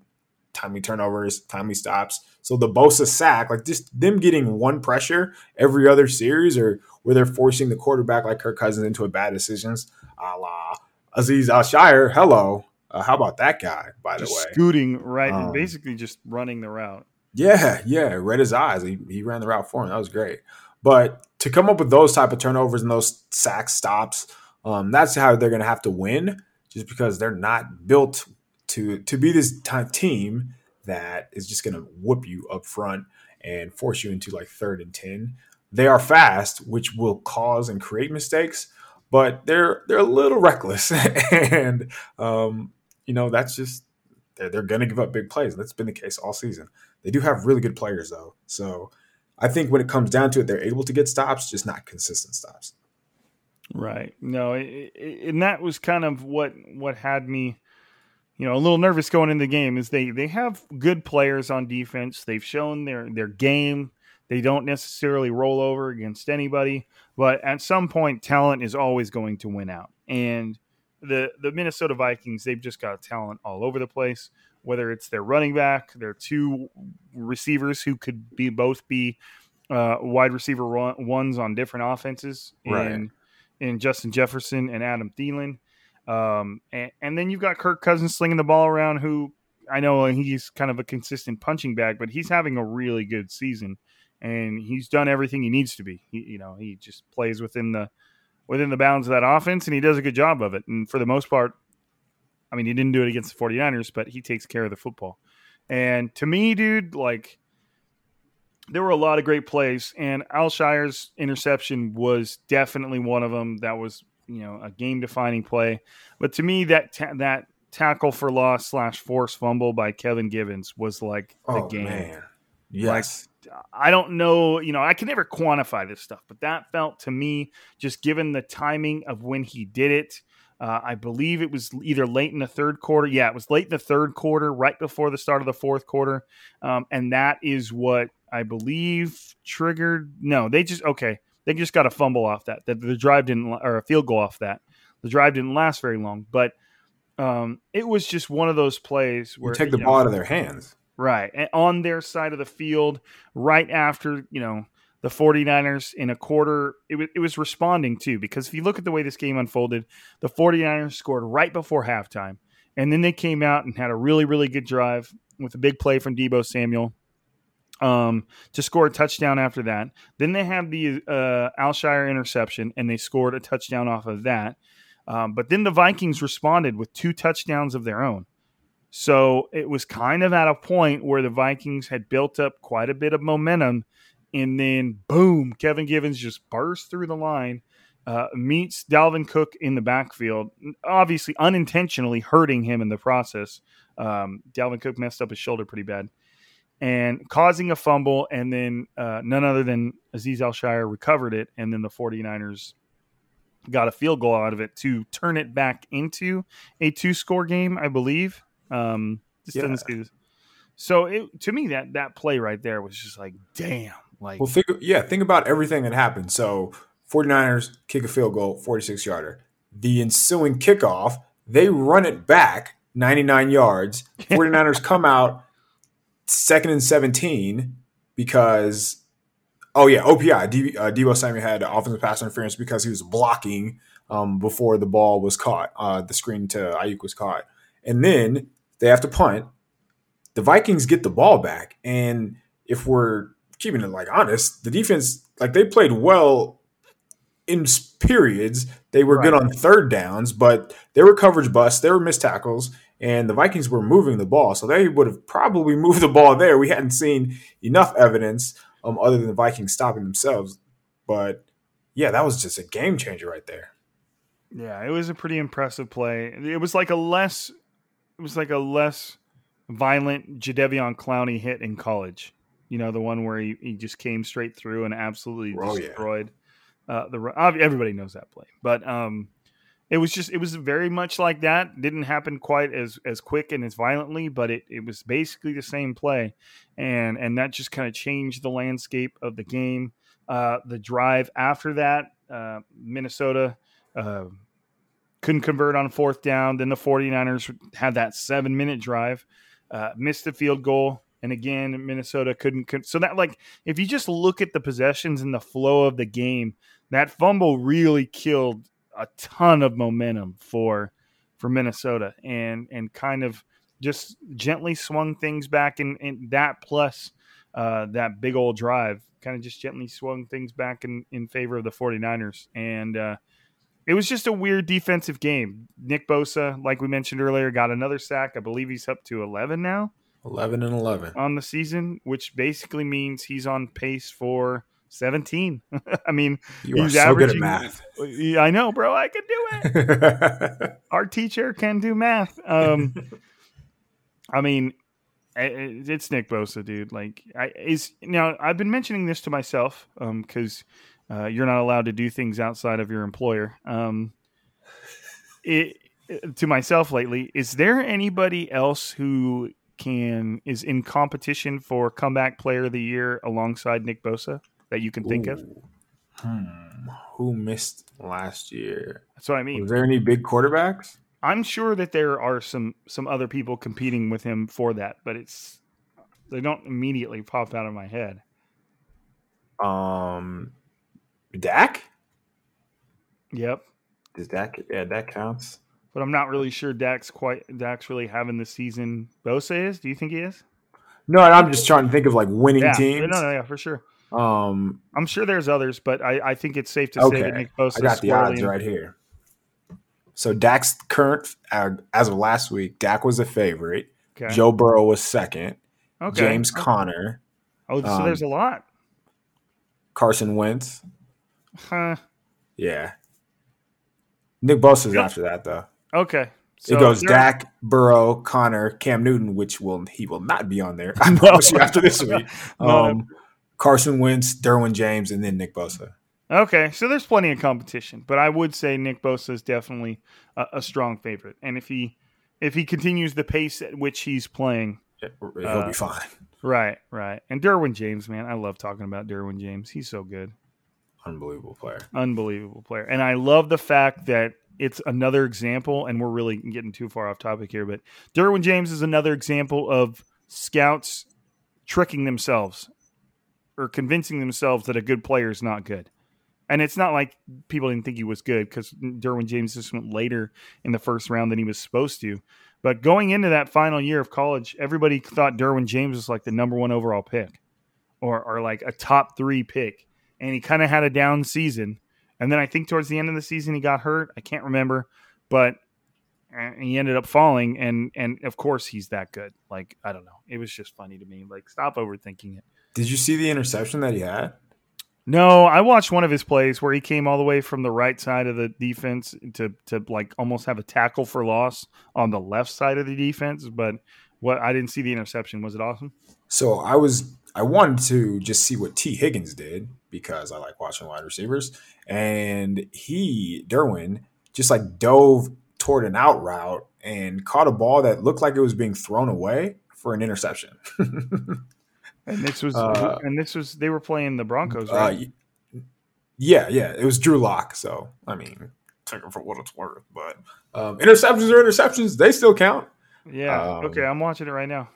timely turnovers, timely stops. So the Bosa sack, like just them getting one pressure every other series, or where they're forcing the quarterback like Kirk Cousins into a bad decisions, a la Azeez Al-Shaair. Hello, uh, how about that guy? By the way, scooting right, Um, basically just running the route. yeah, yeah, read his eyes. He, he ran the route for him. That was great. But to come up with those type of turnovers and those sack stops, um, that's how they're going to have to win. Just because they're not built to to be this type team that is just going to whoop you up front and force you into like third and ten. They are fast, which will cause and create mistakes, but they're they're a little reckless, and um, you know that's just they're, they're going to give up big plays. That's been the case all season. They do have really good players though, so I think when it comes down to it, they're able to get stops, just not consistent stops. Right. No, it, it, and that was kind of what what had me, you know, a little nervous going into the game. Is they they have good players on defense. They've shown their their game. They don't necessarily roll over against anybody, but at some point, talent is always going to win out. And the the Minnesota Vikings, they've just got talent all over the place. Whether it's their running back, their two receivers who could be both be uh, wide receiver ones on different offenses, Right. in in Justin Jefferson and Adam Thielen, um, and, and then you've got Kirk Cousins slinging the ball around. Who I know he's kind of a consistent punching bag, but he's having a really good season, and he's done everything he needs to be. He, you know, he just plays within the within the bounds of that offense, and he does a good job of it. And for the most part, I mean, he didn't do it against the 49ers, but he takes care of the football. And to me, dude, like there were a lot of great plays, and Al-Shaair's interception was definitely one of them. That was you know a game defining play. But to me, that ta- that tackle for loss slash force fumble by Kevin Givens was like the Oh game. man, yes, I don't know, you know, I can never quantify this stuff, but that felt to me, just given the timing of when he did it, Uh, I believe it was either late in the third quarter. Yeah, it was late in the third quarter, right before the start of the fourth quarter. Um, and that is what I believe triggered. No, they just, okay. They just got a fumble off that. The, the drive didn't, or a field goal off that. The drive didn't last very long, but um, it was just one of those plays where You take the you ball out of their hands. Right. And on their side of the field, right after, you know, the 49ers in a quarter, it, was it was responding too. Because if you look at the way this game unfolded, the 49ers scored right before halftime. And then they came out and had a really, really good drive with a big play from Deebo Samuel um, to score a touchdown after that. Then they had the uh, Al-Shaair interception and they scored a touchdown off of that. Um, but then the Vikings responded with two touchdowns of their own. So it was kind of at a point where the Vikings had built up quite a bit of momentum. And then, boom, Kevin Givens just burst through the line, uh, meets Dalvin Cook in the backfield, obviously unintentionally hurting him in the process. Um, Dalvin Cook messed up his shoulder pretty bad and causing a fumble. And then uh, none other than Azeez Al-Shaair recovered it. And then the 49ers got a field goal out of it to turn it back into a two score game, I believe. Um, this Yeah. doesn't say this. So it, to me, that that play right there was just like, damn, like Well, think, yeah, think about everything that happened. So 49ers kick a field goal, 46 yarder. The ensuing kickoff, they run it back 99 yards. 49ers come out second and 17 because, oh, yeah, OPI. D, uh, Deebo Samuel had offensive pass interference because he was blocking um, before the ball was caught. Uh, the screen to Aiyuk was caught. And then they have to punt. The Vikings get the ball back. And if we're keeping it like honest, the defense like they played well in periods. They were good on third downs, but they were coverage busts. They were missed tackles, and the Vikings were moving the ball, so they would have probably moved the ball there. We hadn't seen enough evidence, um, other than the Vikings stopping themselves. But yeah, that was just a game changer right there. Yeah, it was a pretty impressive play. It was like a less, it was like a less violent Jadeveon Clowney hit in college. You know, the one where he, he just came straight through and absolutely Oh, yeah. destroyed uh, the. Everybody knows that play, but um, it was just it was very much like that. Didn't happen quite as as quick and as violently, but it it was basically the same play, and and that just kind of changed the landscape of the game. Uh, the drive after that, uh, Minnesota. Uh, couldn't convert on fourth down. Then the 49ers had that seven minute drive, uh, missed the field goal. And again, Minnesota couldn't. could- So that, like, if you just look at the possessions and the flow of the game, that fumble really killed a ton of momentum for for Minnesota and and kind of just gently swung things back in, in that plus uh, that big old drive kind of just gently swung things back in, in favor of the 49ers. And uh, it was just a weird defensive game. Nick Bosa, like we mentioned earlier, got another sack. I believe he's up to 11 now Eleven and eleven. on the season, which basically means he's on pace for 17. I mean, You are so good at math. I know, bro. I can do it. Our teacher can do math. Um, I mean, it's Nick Bosa, dude. Like, I is now. I've been mentioning this to myself because uh, you're not allowed to do things outside of your employer. Um, it, to myself lately, is there anybody else who can is in competition for comeback player of the year alongside Nick Bosa that you can think of? Hmm. Who missed last year? That's what I mean. Was there any big quarterbacks? I'm sure that there are some some other people competing with him for that, but it's they don't immediately pop out of my head. Um, Dak. Yep, Does Dak? Yeah, that counts. but I'm not really sure Dak's quite Dak's really having the season Bosa is. Do you think he is? No, I'm just trying to think of like winning Yeah, teams. no, no, yeah, for sure. Um, I'm sure there's others, but I, I think it's safe to say that okay, Nick Bosa I got the odds right here. So Dak's current, uh, as of last week, Dak was a favorite. Okay. Joe Burrow was second. okay. James Conner, Oh, so um, there's a lot. Carson Wentz. Huh. Yeah. Nick Bosa's Yep. after that though. Okay. So it goes there- Dak, Burrow, Conner, Cam Newton, which will he will not be on there. I promise you after this week. Um, Carson Wentz, Derwin James, and then Nick Bosa. Okay, so there's plenty of competition, but I would say Nick Bosa is definitely a, a strong favorite, and if he if he continues the pace at which he's playing, He'll Uh, be fine. right, right, and Derwin James, man, I love talking about Derwin James. He's so good, Unbelievable player. unbelievable player, and I love the fact that it's another example, and we're really getting too far off topic here, but Derwin James is another example of scouts tricking themselves or convincing themselves that a good player is not good. And it's not like people didn't think he was good because Derwin James just went later in the first round than he was supposed to. But going into that final year of college, everybody thought Derwin James was like the number one overall pick or, or like a top three pick. And he kind of had a down season. And then I think towards the end of the season, he got hurt. I can't remember. But he ended up falling. And, and of course, he's that good. Like, I don't know. It was just funny to me. Like, stop overthinking it. Did you see the interception that he had? No, I watched one of his plays where he came all the way from the right side of the defense to to like almost have a tackle for loss on the left side of the defense. But what I didn't see the interception. Was it awesome? So I was I wanted to just see what Tee Higgins did because I like watching wide receivers, and he Derwin just like dove toward an out route and caught a ball that looked like it was being thrown away for an interception. And this was Uh, and this was they were playing the Broncos, Uh, right? y- yeah, yeah, it was Drew Lock. So I mean, take it for what it's worth. But um, interceptions are interceptions; they still count. yeah. um, okay, I'm watching it right now.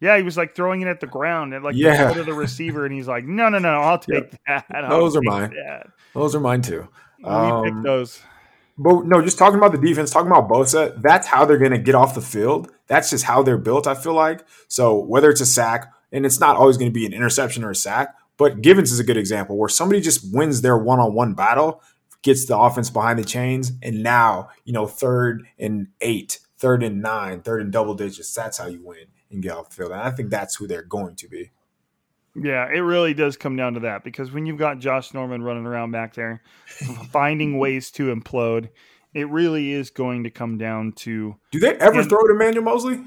Yeah, he was like throwing it at the ground at like Yeah. the foot of the receiver, and he's like, "No, no, no, I'll take that. I'll Those are mine. That. Those are mine too. we Um, picked those. But no, just talking about the defense, talking about Bosa, that's how they're going to get off the field. That's just how they're built, I feel like. So whether it's a sack, and it's not always going to be an interception or a sack, but Givens is a good example where somebody just wins their one on one battle, gets the offense behind the chains, and now, you know, third and eight, third and nine, third and double digits. That's how you win and get off the field. And I think that's who they're going to be. Yeah, it really does come down to that because when you've got Josh Norman running around back there, finding ways to implode, it really is going to come down to Do they ever And- throw to Emmanuel Moseley?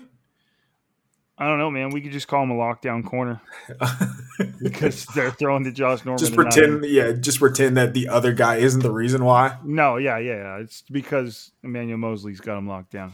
I don't know, man. We could just call him a lockdown corner because they're throwing to Josh Norman. just pretend, yeah, just pretend that the other guy isn't the reason why. No, yeah, yeah, yeah. It's because Emmanuel Moseley's got him locked down.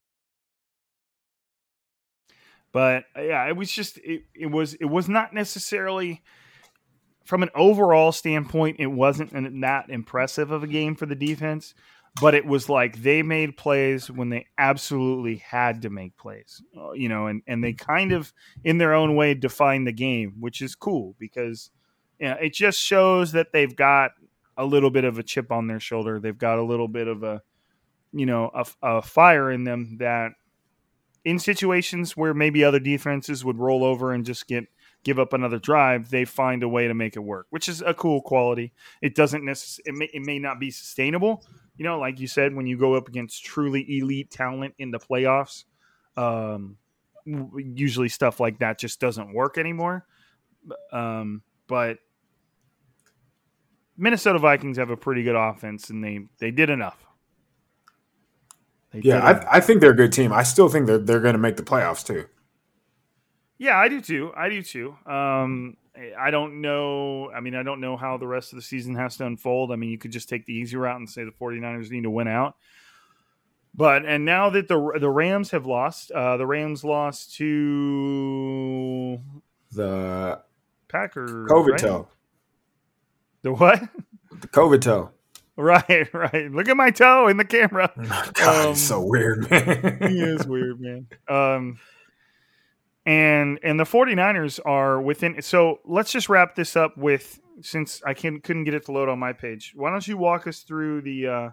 But uh, yeah, it was just it, it was it was not necessarily from an overall standpoint, it wasn't an, that impressive of a game for the defense. But it was like they made plays when they absolutely had to make plays, uh, you know, and, and they kind of, in their own way, defined the game, which is cool because you know, it just shows that they've got a little bit of a chip on their shoulder. They've got a little bit of a, you know, a, a fire in them that in situations where maybe other defenses would roll over and just get give up another drive, they find a way to make it work, which is a cool quality. It doesn't necessarily it may, it may not be sustainable, you know, like you said, when you go up against truly elite talent in the playoffs, um, usually stuff like that just doesn't work anymore. Um, but Minnesota Vikings have a pretty good offense, and they they did enough. They Yeah. I, I think they're a good team. I still think that they're going to make the playoffs too. Yeah, I do too. I do too. Um, I don't know. I mean, I don't know how the rest of the season has to unfold. I mean, you could just take the easy route and say the 49ers need to win out. But and now that the the Rams have lost, uh, the Rams lost to The Packers. COVID right? toe. The what? The COVID toe. Right, right. Look at my toe in the camera. God, Um, he's so weird, man. he is weird, man. Um, and and the 49ers are within. So let's just wrap this up with since I can couldn't get it to load on my page. Why don't you walk us through the uh,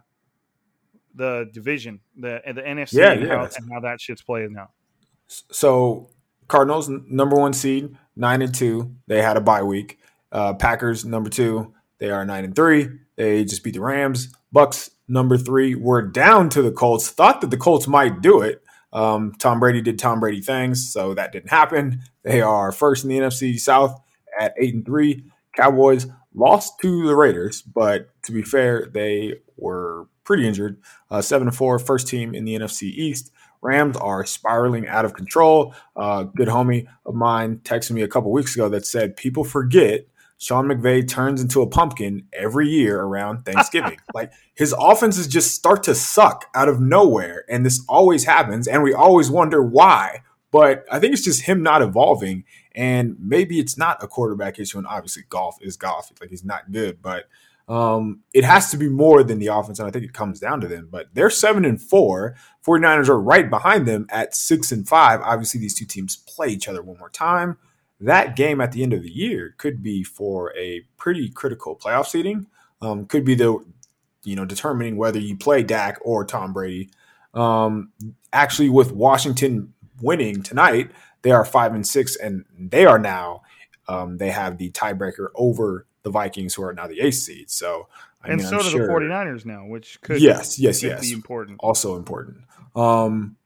the division, the the NFC, Yeah, and, how, yeah. and how that shit's playing now? So Cardinals number one seed, nine and two. They had a bye week. Uh, Packers number two. They are nine and three. They just beat the Rams. Bucks number three. We're down to the Colts. Thought that the Colts might do it. Um, Tom Brady did Tom Brady things, so that didn't happen. They are first in the NFC South at eight and three. Cowboys lost to the Raiders, but to be fair, they were pretty injured. Uh, seven and four, first team in the NFC East. Rams are spiraling out of control. Uh, good homie of mine texted me a couple weeks ago that said people forget Sean McVay turns into a pumpkin every year around Thanksgiving. like his offenses just start to suck out of nowhere, and this always happens, and we always wonder why. But I think it's just him not evolving, and maybe it's not a quarterback issue. And obviously, golf is golf; like he's not good, but um, it has to be more than the offense, and I think it comes down to them. But they're seven and four. 49ers are right behind them at six and five. Obviously, these two teams play each other one more time. That game at the end of the year could be for a pretty critical playoff seeding. Um, could be the you know determining whether you play Dak or Tom Brady. Um, actually, with Washington winning tonight, they are five and six, and they are now um, they have the tiebreaker over the Vikings, who are now the eighth seed. So, I and mean, so I'm do sure- the 49ers now, which could Yes, yes, could yes. be important. also important. Um,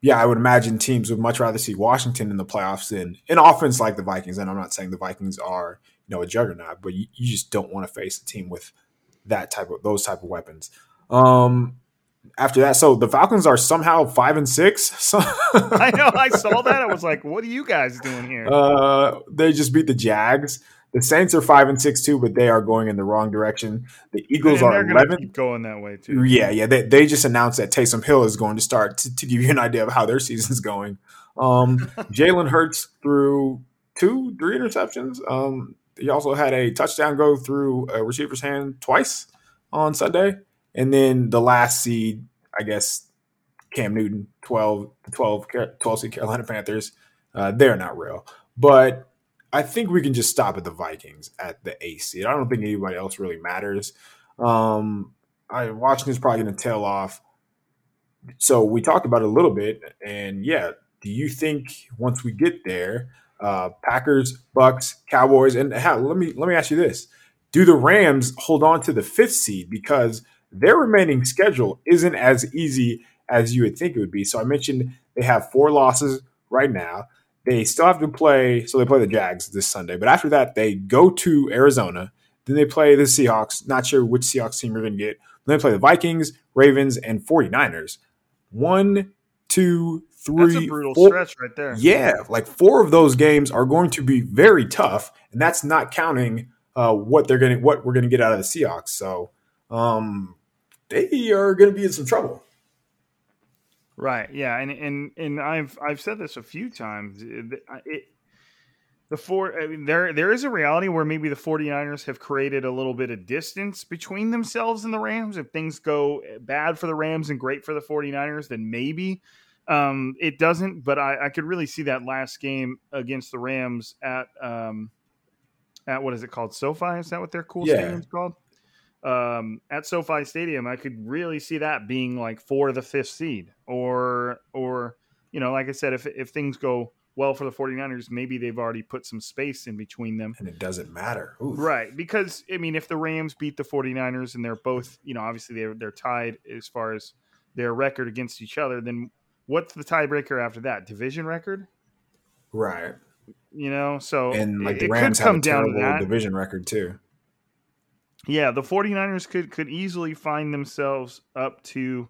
yeah, I would imagine teams would much rather see Washington in the playoffs than an offense like the Vikings. And I'm not saying the Vikings are you know a juggernaut, but you, you just don't want to face a team with that type of those type of weapons. Um, after that, so the Falcons are somehow five and six. So I know. I saw that. I was like, "What are you guys doing here?" Uh, they just beat the Jags. The Saints are five and six too, but they are going in the wrong direction. The Eagles and are they're going to eleven. going that way too. Yeah, yeah. They, they just announced that Taysom Hill is going to start to, to give you an idea of how their season's going. Um, Jalen Hurts threw two, three interceptions. Um, he also had a touchdown go through a receiver's hand twice on Sunday. And then the last seed, I guess, Cam Newton, 12, 12, 12 seed Carolina Panthers. Uh, they're not real. But I think we can just stop at the Vikings at the AC. I don't think anybody else really matters. Um, I Washington's probably going to tail off. So we talked about it a little bit, and yeah, do you think once we get there, uh, Packers, Bucks, Cowboys, and let me let me ask you this: Do the Rams hold on to the fifth seed because their remaining schedule isn't as easy as you would think it would be? So I mentioned they have four losses right now. They still have to play, so they play the Jags this Sunday, but after that, they go to Arizona. Then they play the Seahawks. Not sure which Seahawks team you're going to get. Then they play the Vikings, Ravens, and 49ers. One, two, three. That's a brutal four- stretch right there. Yeah, like four of those games are going to be very tough, and that's not counting uh, what they're going to what we're going to get out of the Seahawks. So um, they are going to be in some trouble. Right. Yeah. And and and I've I've said this a few times. It, it, the four I mean, there there is a reality where maybe the 49ers have created a little bit of distance between themselves and the Rams. If things go bad for the Rams and great for the 49ers, then maybe um, it doesn't. But I, I could really see that last game against the Rams at um, at what is it called? SoFi? Is that what their cool Yeah. stadium's called? Um, at SoFi Stadium, I could really see that being like for the fifth seed, or or you know, like I said, if if things go well for the 49ers, maybe they've already put some space in between them. And it doesn't matter. Oof. Right, because I mean, if the Rams beat the 49ers and they're both, you know, obviously they're they're tied as far as their record against each other, then what's the tiebreaker after that? Division record, Right. you know? So And like it, the it Rams could have come a down to terrible that. division record too. Yeah, the 49ers could could easily find themselves up to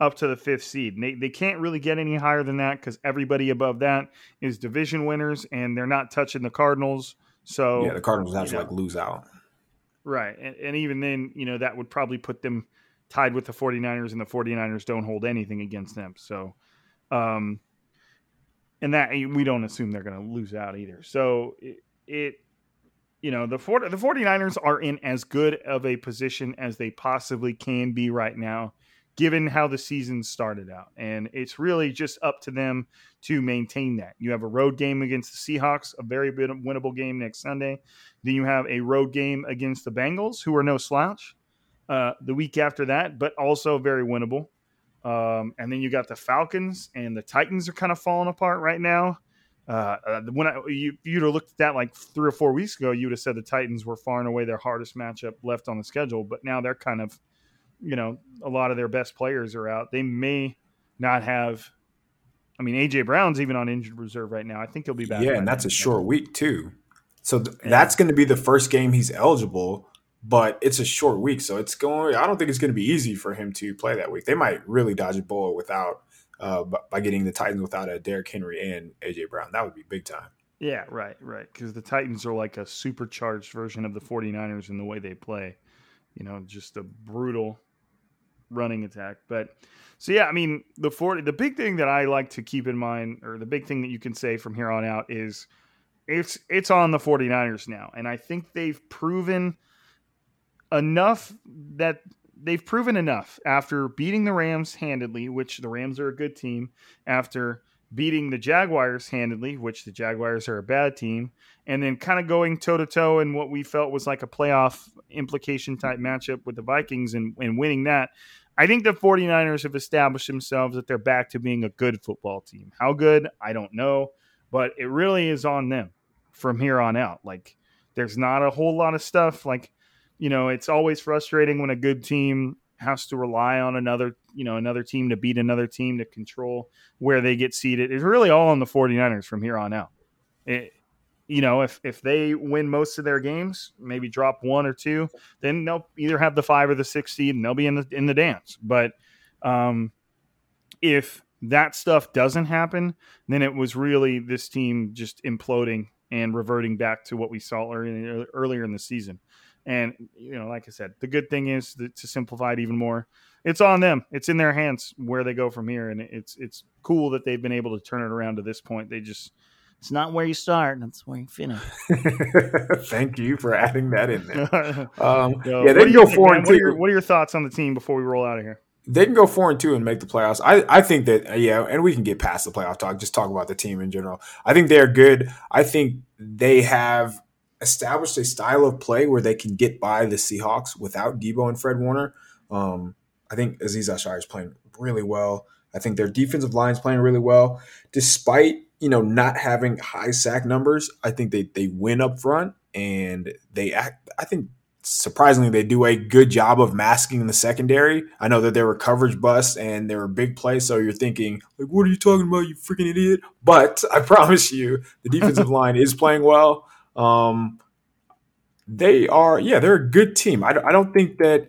up to the fifth seed. And They they can't really get any higher than that because everybody above that is division winners, and they're not touching the Cardinals. So yeah, the Cardinals have to like lose out. right, and, and even then, you know, that would probably put them tied with the 49ers, and the 49ers don't hold anything against them. So, um, and that we don't assume they're going to lose out either. So it, it you know, the 40, the 49ers are in as good of a position as they possibly can be right now given how the season started out. And it's really just up to them to maintain that. You have a road game against the Seahawks, a very winnable game next Sunday. Then you have a road game against the Bengals, who are no slouch, uh, the week after that, but also very winnable. Um, and then you got the Falcons and the Titans are kind of falling apart right now. Uh, uh when I, you, you'd have looked at that like three or four weeks ago, you would have said the Titans were far and away their hardest matchup left on the schedule. But now they're kind of you know, a lot of their best players are out. They may not have. I mean, AJ Brown's even on injured reserve right now. I think he'll be back. Yeah, and that's a short week too. So th- yeah. that's going to be the first game he's eligible, but it's a short week, so it's going. I don't think it's going to be easy for him to play that week. They might really dodge a bullet without uh, by getting the Titans without a Derrick Henry and AJ Brown. That would be big time. Yeah, right, right. Because the Titans are like a supercharged version of the 49ers in the way they play. You know, just a brutal running attack. But so yeah, I mean the 40 the big thing that I like to keep in mind or the big thing that you can say from here on out is it's it's on the 49ers now. And I think they've proven enough that they've proven enough after beating the Rams handedly, which the Rams are a good team, after beating the Jaguars handedly, which the Jaguars are a bad team, and then kind of going toe to toe in what we felt was like a playoff implication type matchup with the Vikings and, and winning that. I think the 49ers have established themselves that they're back to being a good football team. How good, I don't know, but it really is on them from here on out. Like, there's not a whole lot of stuff. Like, you know, it's always frustrating when a good team has to rely on another, you know, another team to beat another team to control where they get seated. It's really all on the 49ers from here on out. It, you know, if if they win most of their games, maybe drop one or two, then they'll either have the five or the six seed, and they'll be in the in the dance. But um, if that stuff doesn't happen, then it was really this team just imploding and reverting back to what we saw earlier earlier in the season. And you know, like I said, the good thing is that, to simplify it even more, it's on them. It's in their hands where they go from here, and it's it's cool that they've been able to turn it around to this point. They just it's not where you start, it's where you finish. Thank you for adding that in there. Um, Yo, yeah, they can go four and two. What are, your, what are your thoughts on the team before we roll out of here? They can go four and two and make the playoffs. I, I think that uh, yeah, and we can get past the playoff talk. Just talk about the team in general. I think they're good. I think they have established a style of play where they can get by the Seahawks without Deebo and Fred Warner. Um, I think Azeez Ojulari is playing really well. I think their defensive line is playing really well, despite you know not having high sack numbers. I think they they win up front and they act. I think surprisingly they do a good job of masking the secondary. I know that there were coverage busts and there were big plays, so you're thinking like, "What are you talking about, you freaking idiot?" But I promise you, the defensive line is playing well. Um, they are, yeah, they're a good team. I, I don't think that,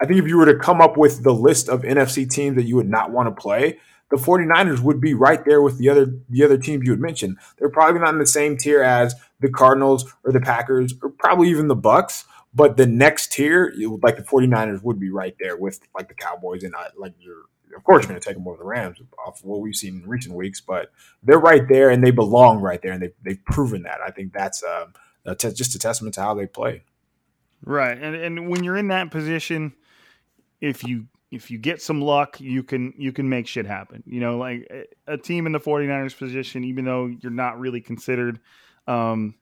I think if you were to come up with the list of NFC teams that you would not want to play, the 49ers would be right there with the other the other teams you had mentioned. They're probably not in the same tier as the Cardinals or the Packers or probably even the Bucks, but the next tier, like the 49ers would be right there with like the Cowboys and uh, like you're of course, you're going to take them over the Rams off of what we've seen in recent weeks, but they're right there and they belong right there, and they've, they've proven that. I think that's um, uh, t- just a testament to how they play. Right, and and when you're in that position, if you if you get some luck, you can you can make shit happen. You know, like a team in the 49ers position, even though you're not really considered um,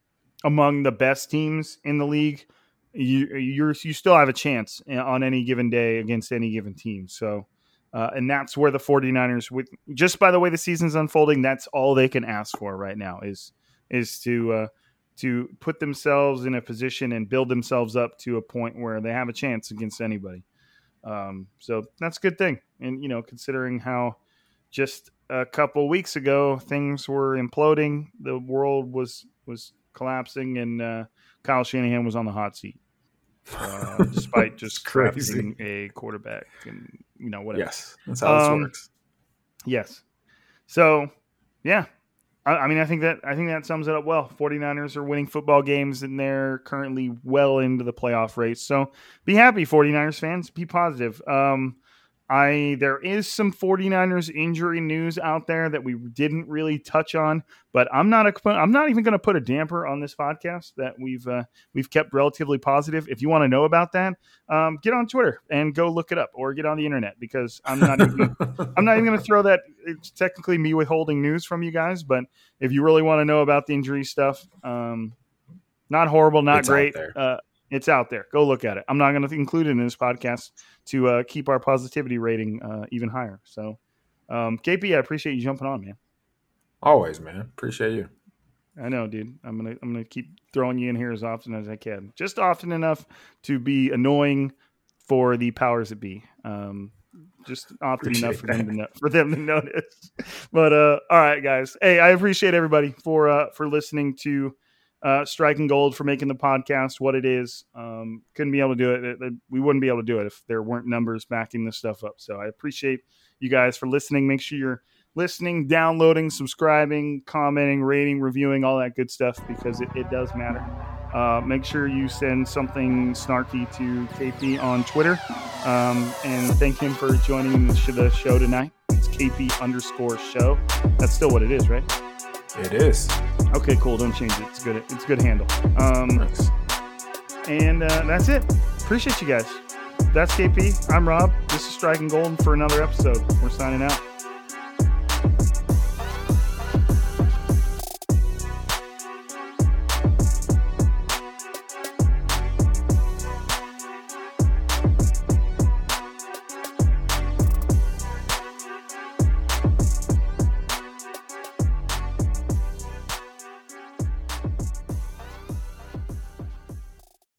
among the best teams in the league, you you're you still have a chance on any given day against any given team. So. Uh, and that's where the 49ers with just by the way the season's unfolding that's all they can ask for right now is is to uh, to put themselves in a position and build themselves up to a point where they have a chance against anybody. Um, so that's a good thing. And, you know, considering how just a couple weeks ago things were imploding, the world was, was collapsing, and uh, Kyle Shanahan was on the hot seat. Uh, despite just crazy a quarterback and you know whatever. Yes, that's how um, this works. Yes. So, yeah, I, mean, I think that I think that sums it up well. 49ers are winning football games and they're currently well into the playoff race. So be happy, 49ers fans. Be positive. Um, I there is some 49ers injury news out there that we didn't really touch on, but I'm not a, I'm not even going to put a damper on this podcast that we've uh, we've kept relatively positive. If you want to know about that, um, get on Twitter and go look it up, or get on the internet because I'm not even, I'm not even going to throw that. It's technically me withholding news from you guys, but if you really want to know about the injury stuff, um, not horrible, not It's great. Uh, it's out there. Go look at it. I'm not going to include it in this podcast to uh, keep our positivity rating uh, even higher. So, um, KP, I appreciate you jumping on, man. Always, man. Appreciate you. I know, dude. I'm gonna I'm gonna keep throwing you in here as often as I can, just often enough to be annoying for the powers that be. Um, just often enough for them to know, for them to notice. But uh, all right, guys. Hey, I appreciate everybody for uh, for listening to uh, Striking Gold for making the podcast what it is. Um, couldn't be able to do it. We wouldn't be able to do it if there weren't numbers backing this stuff up. So I appreciate you guys for listening. Make sure you're listening, downloading, subscribing, commenting, rating, reviewing, all that good stuff because it, it does matter. Uh, make sure you send something snarky to KP on Twitter um, and thank him for joining the show tonight. It's KP underscore show. That's still what it is, right? It is. Okay, cool. Don't change it. It's good. It's a good handle. Um, Thanks. and uh, that's it. Appreciate you guys. That's KP. I'm Rob. This is Striking Gold for another episode. We're signing out.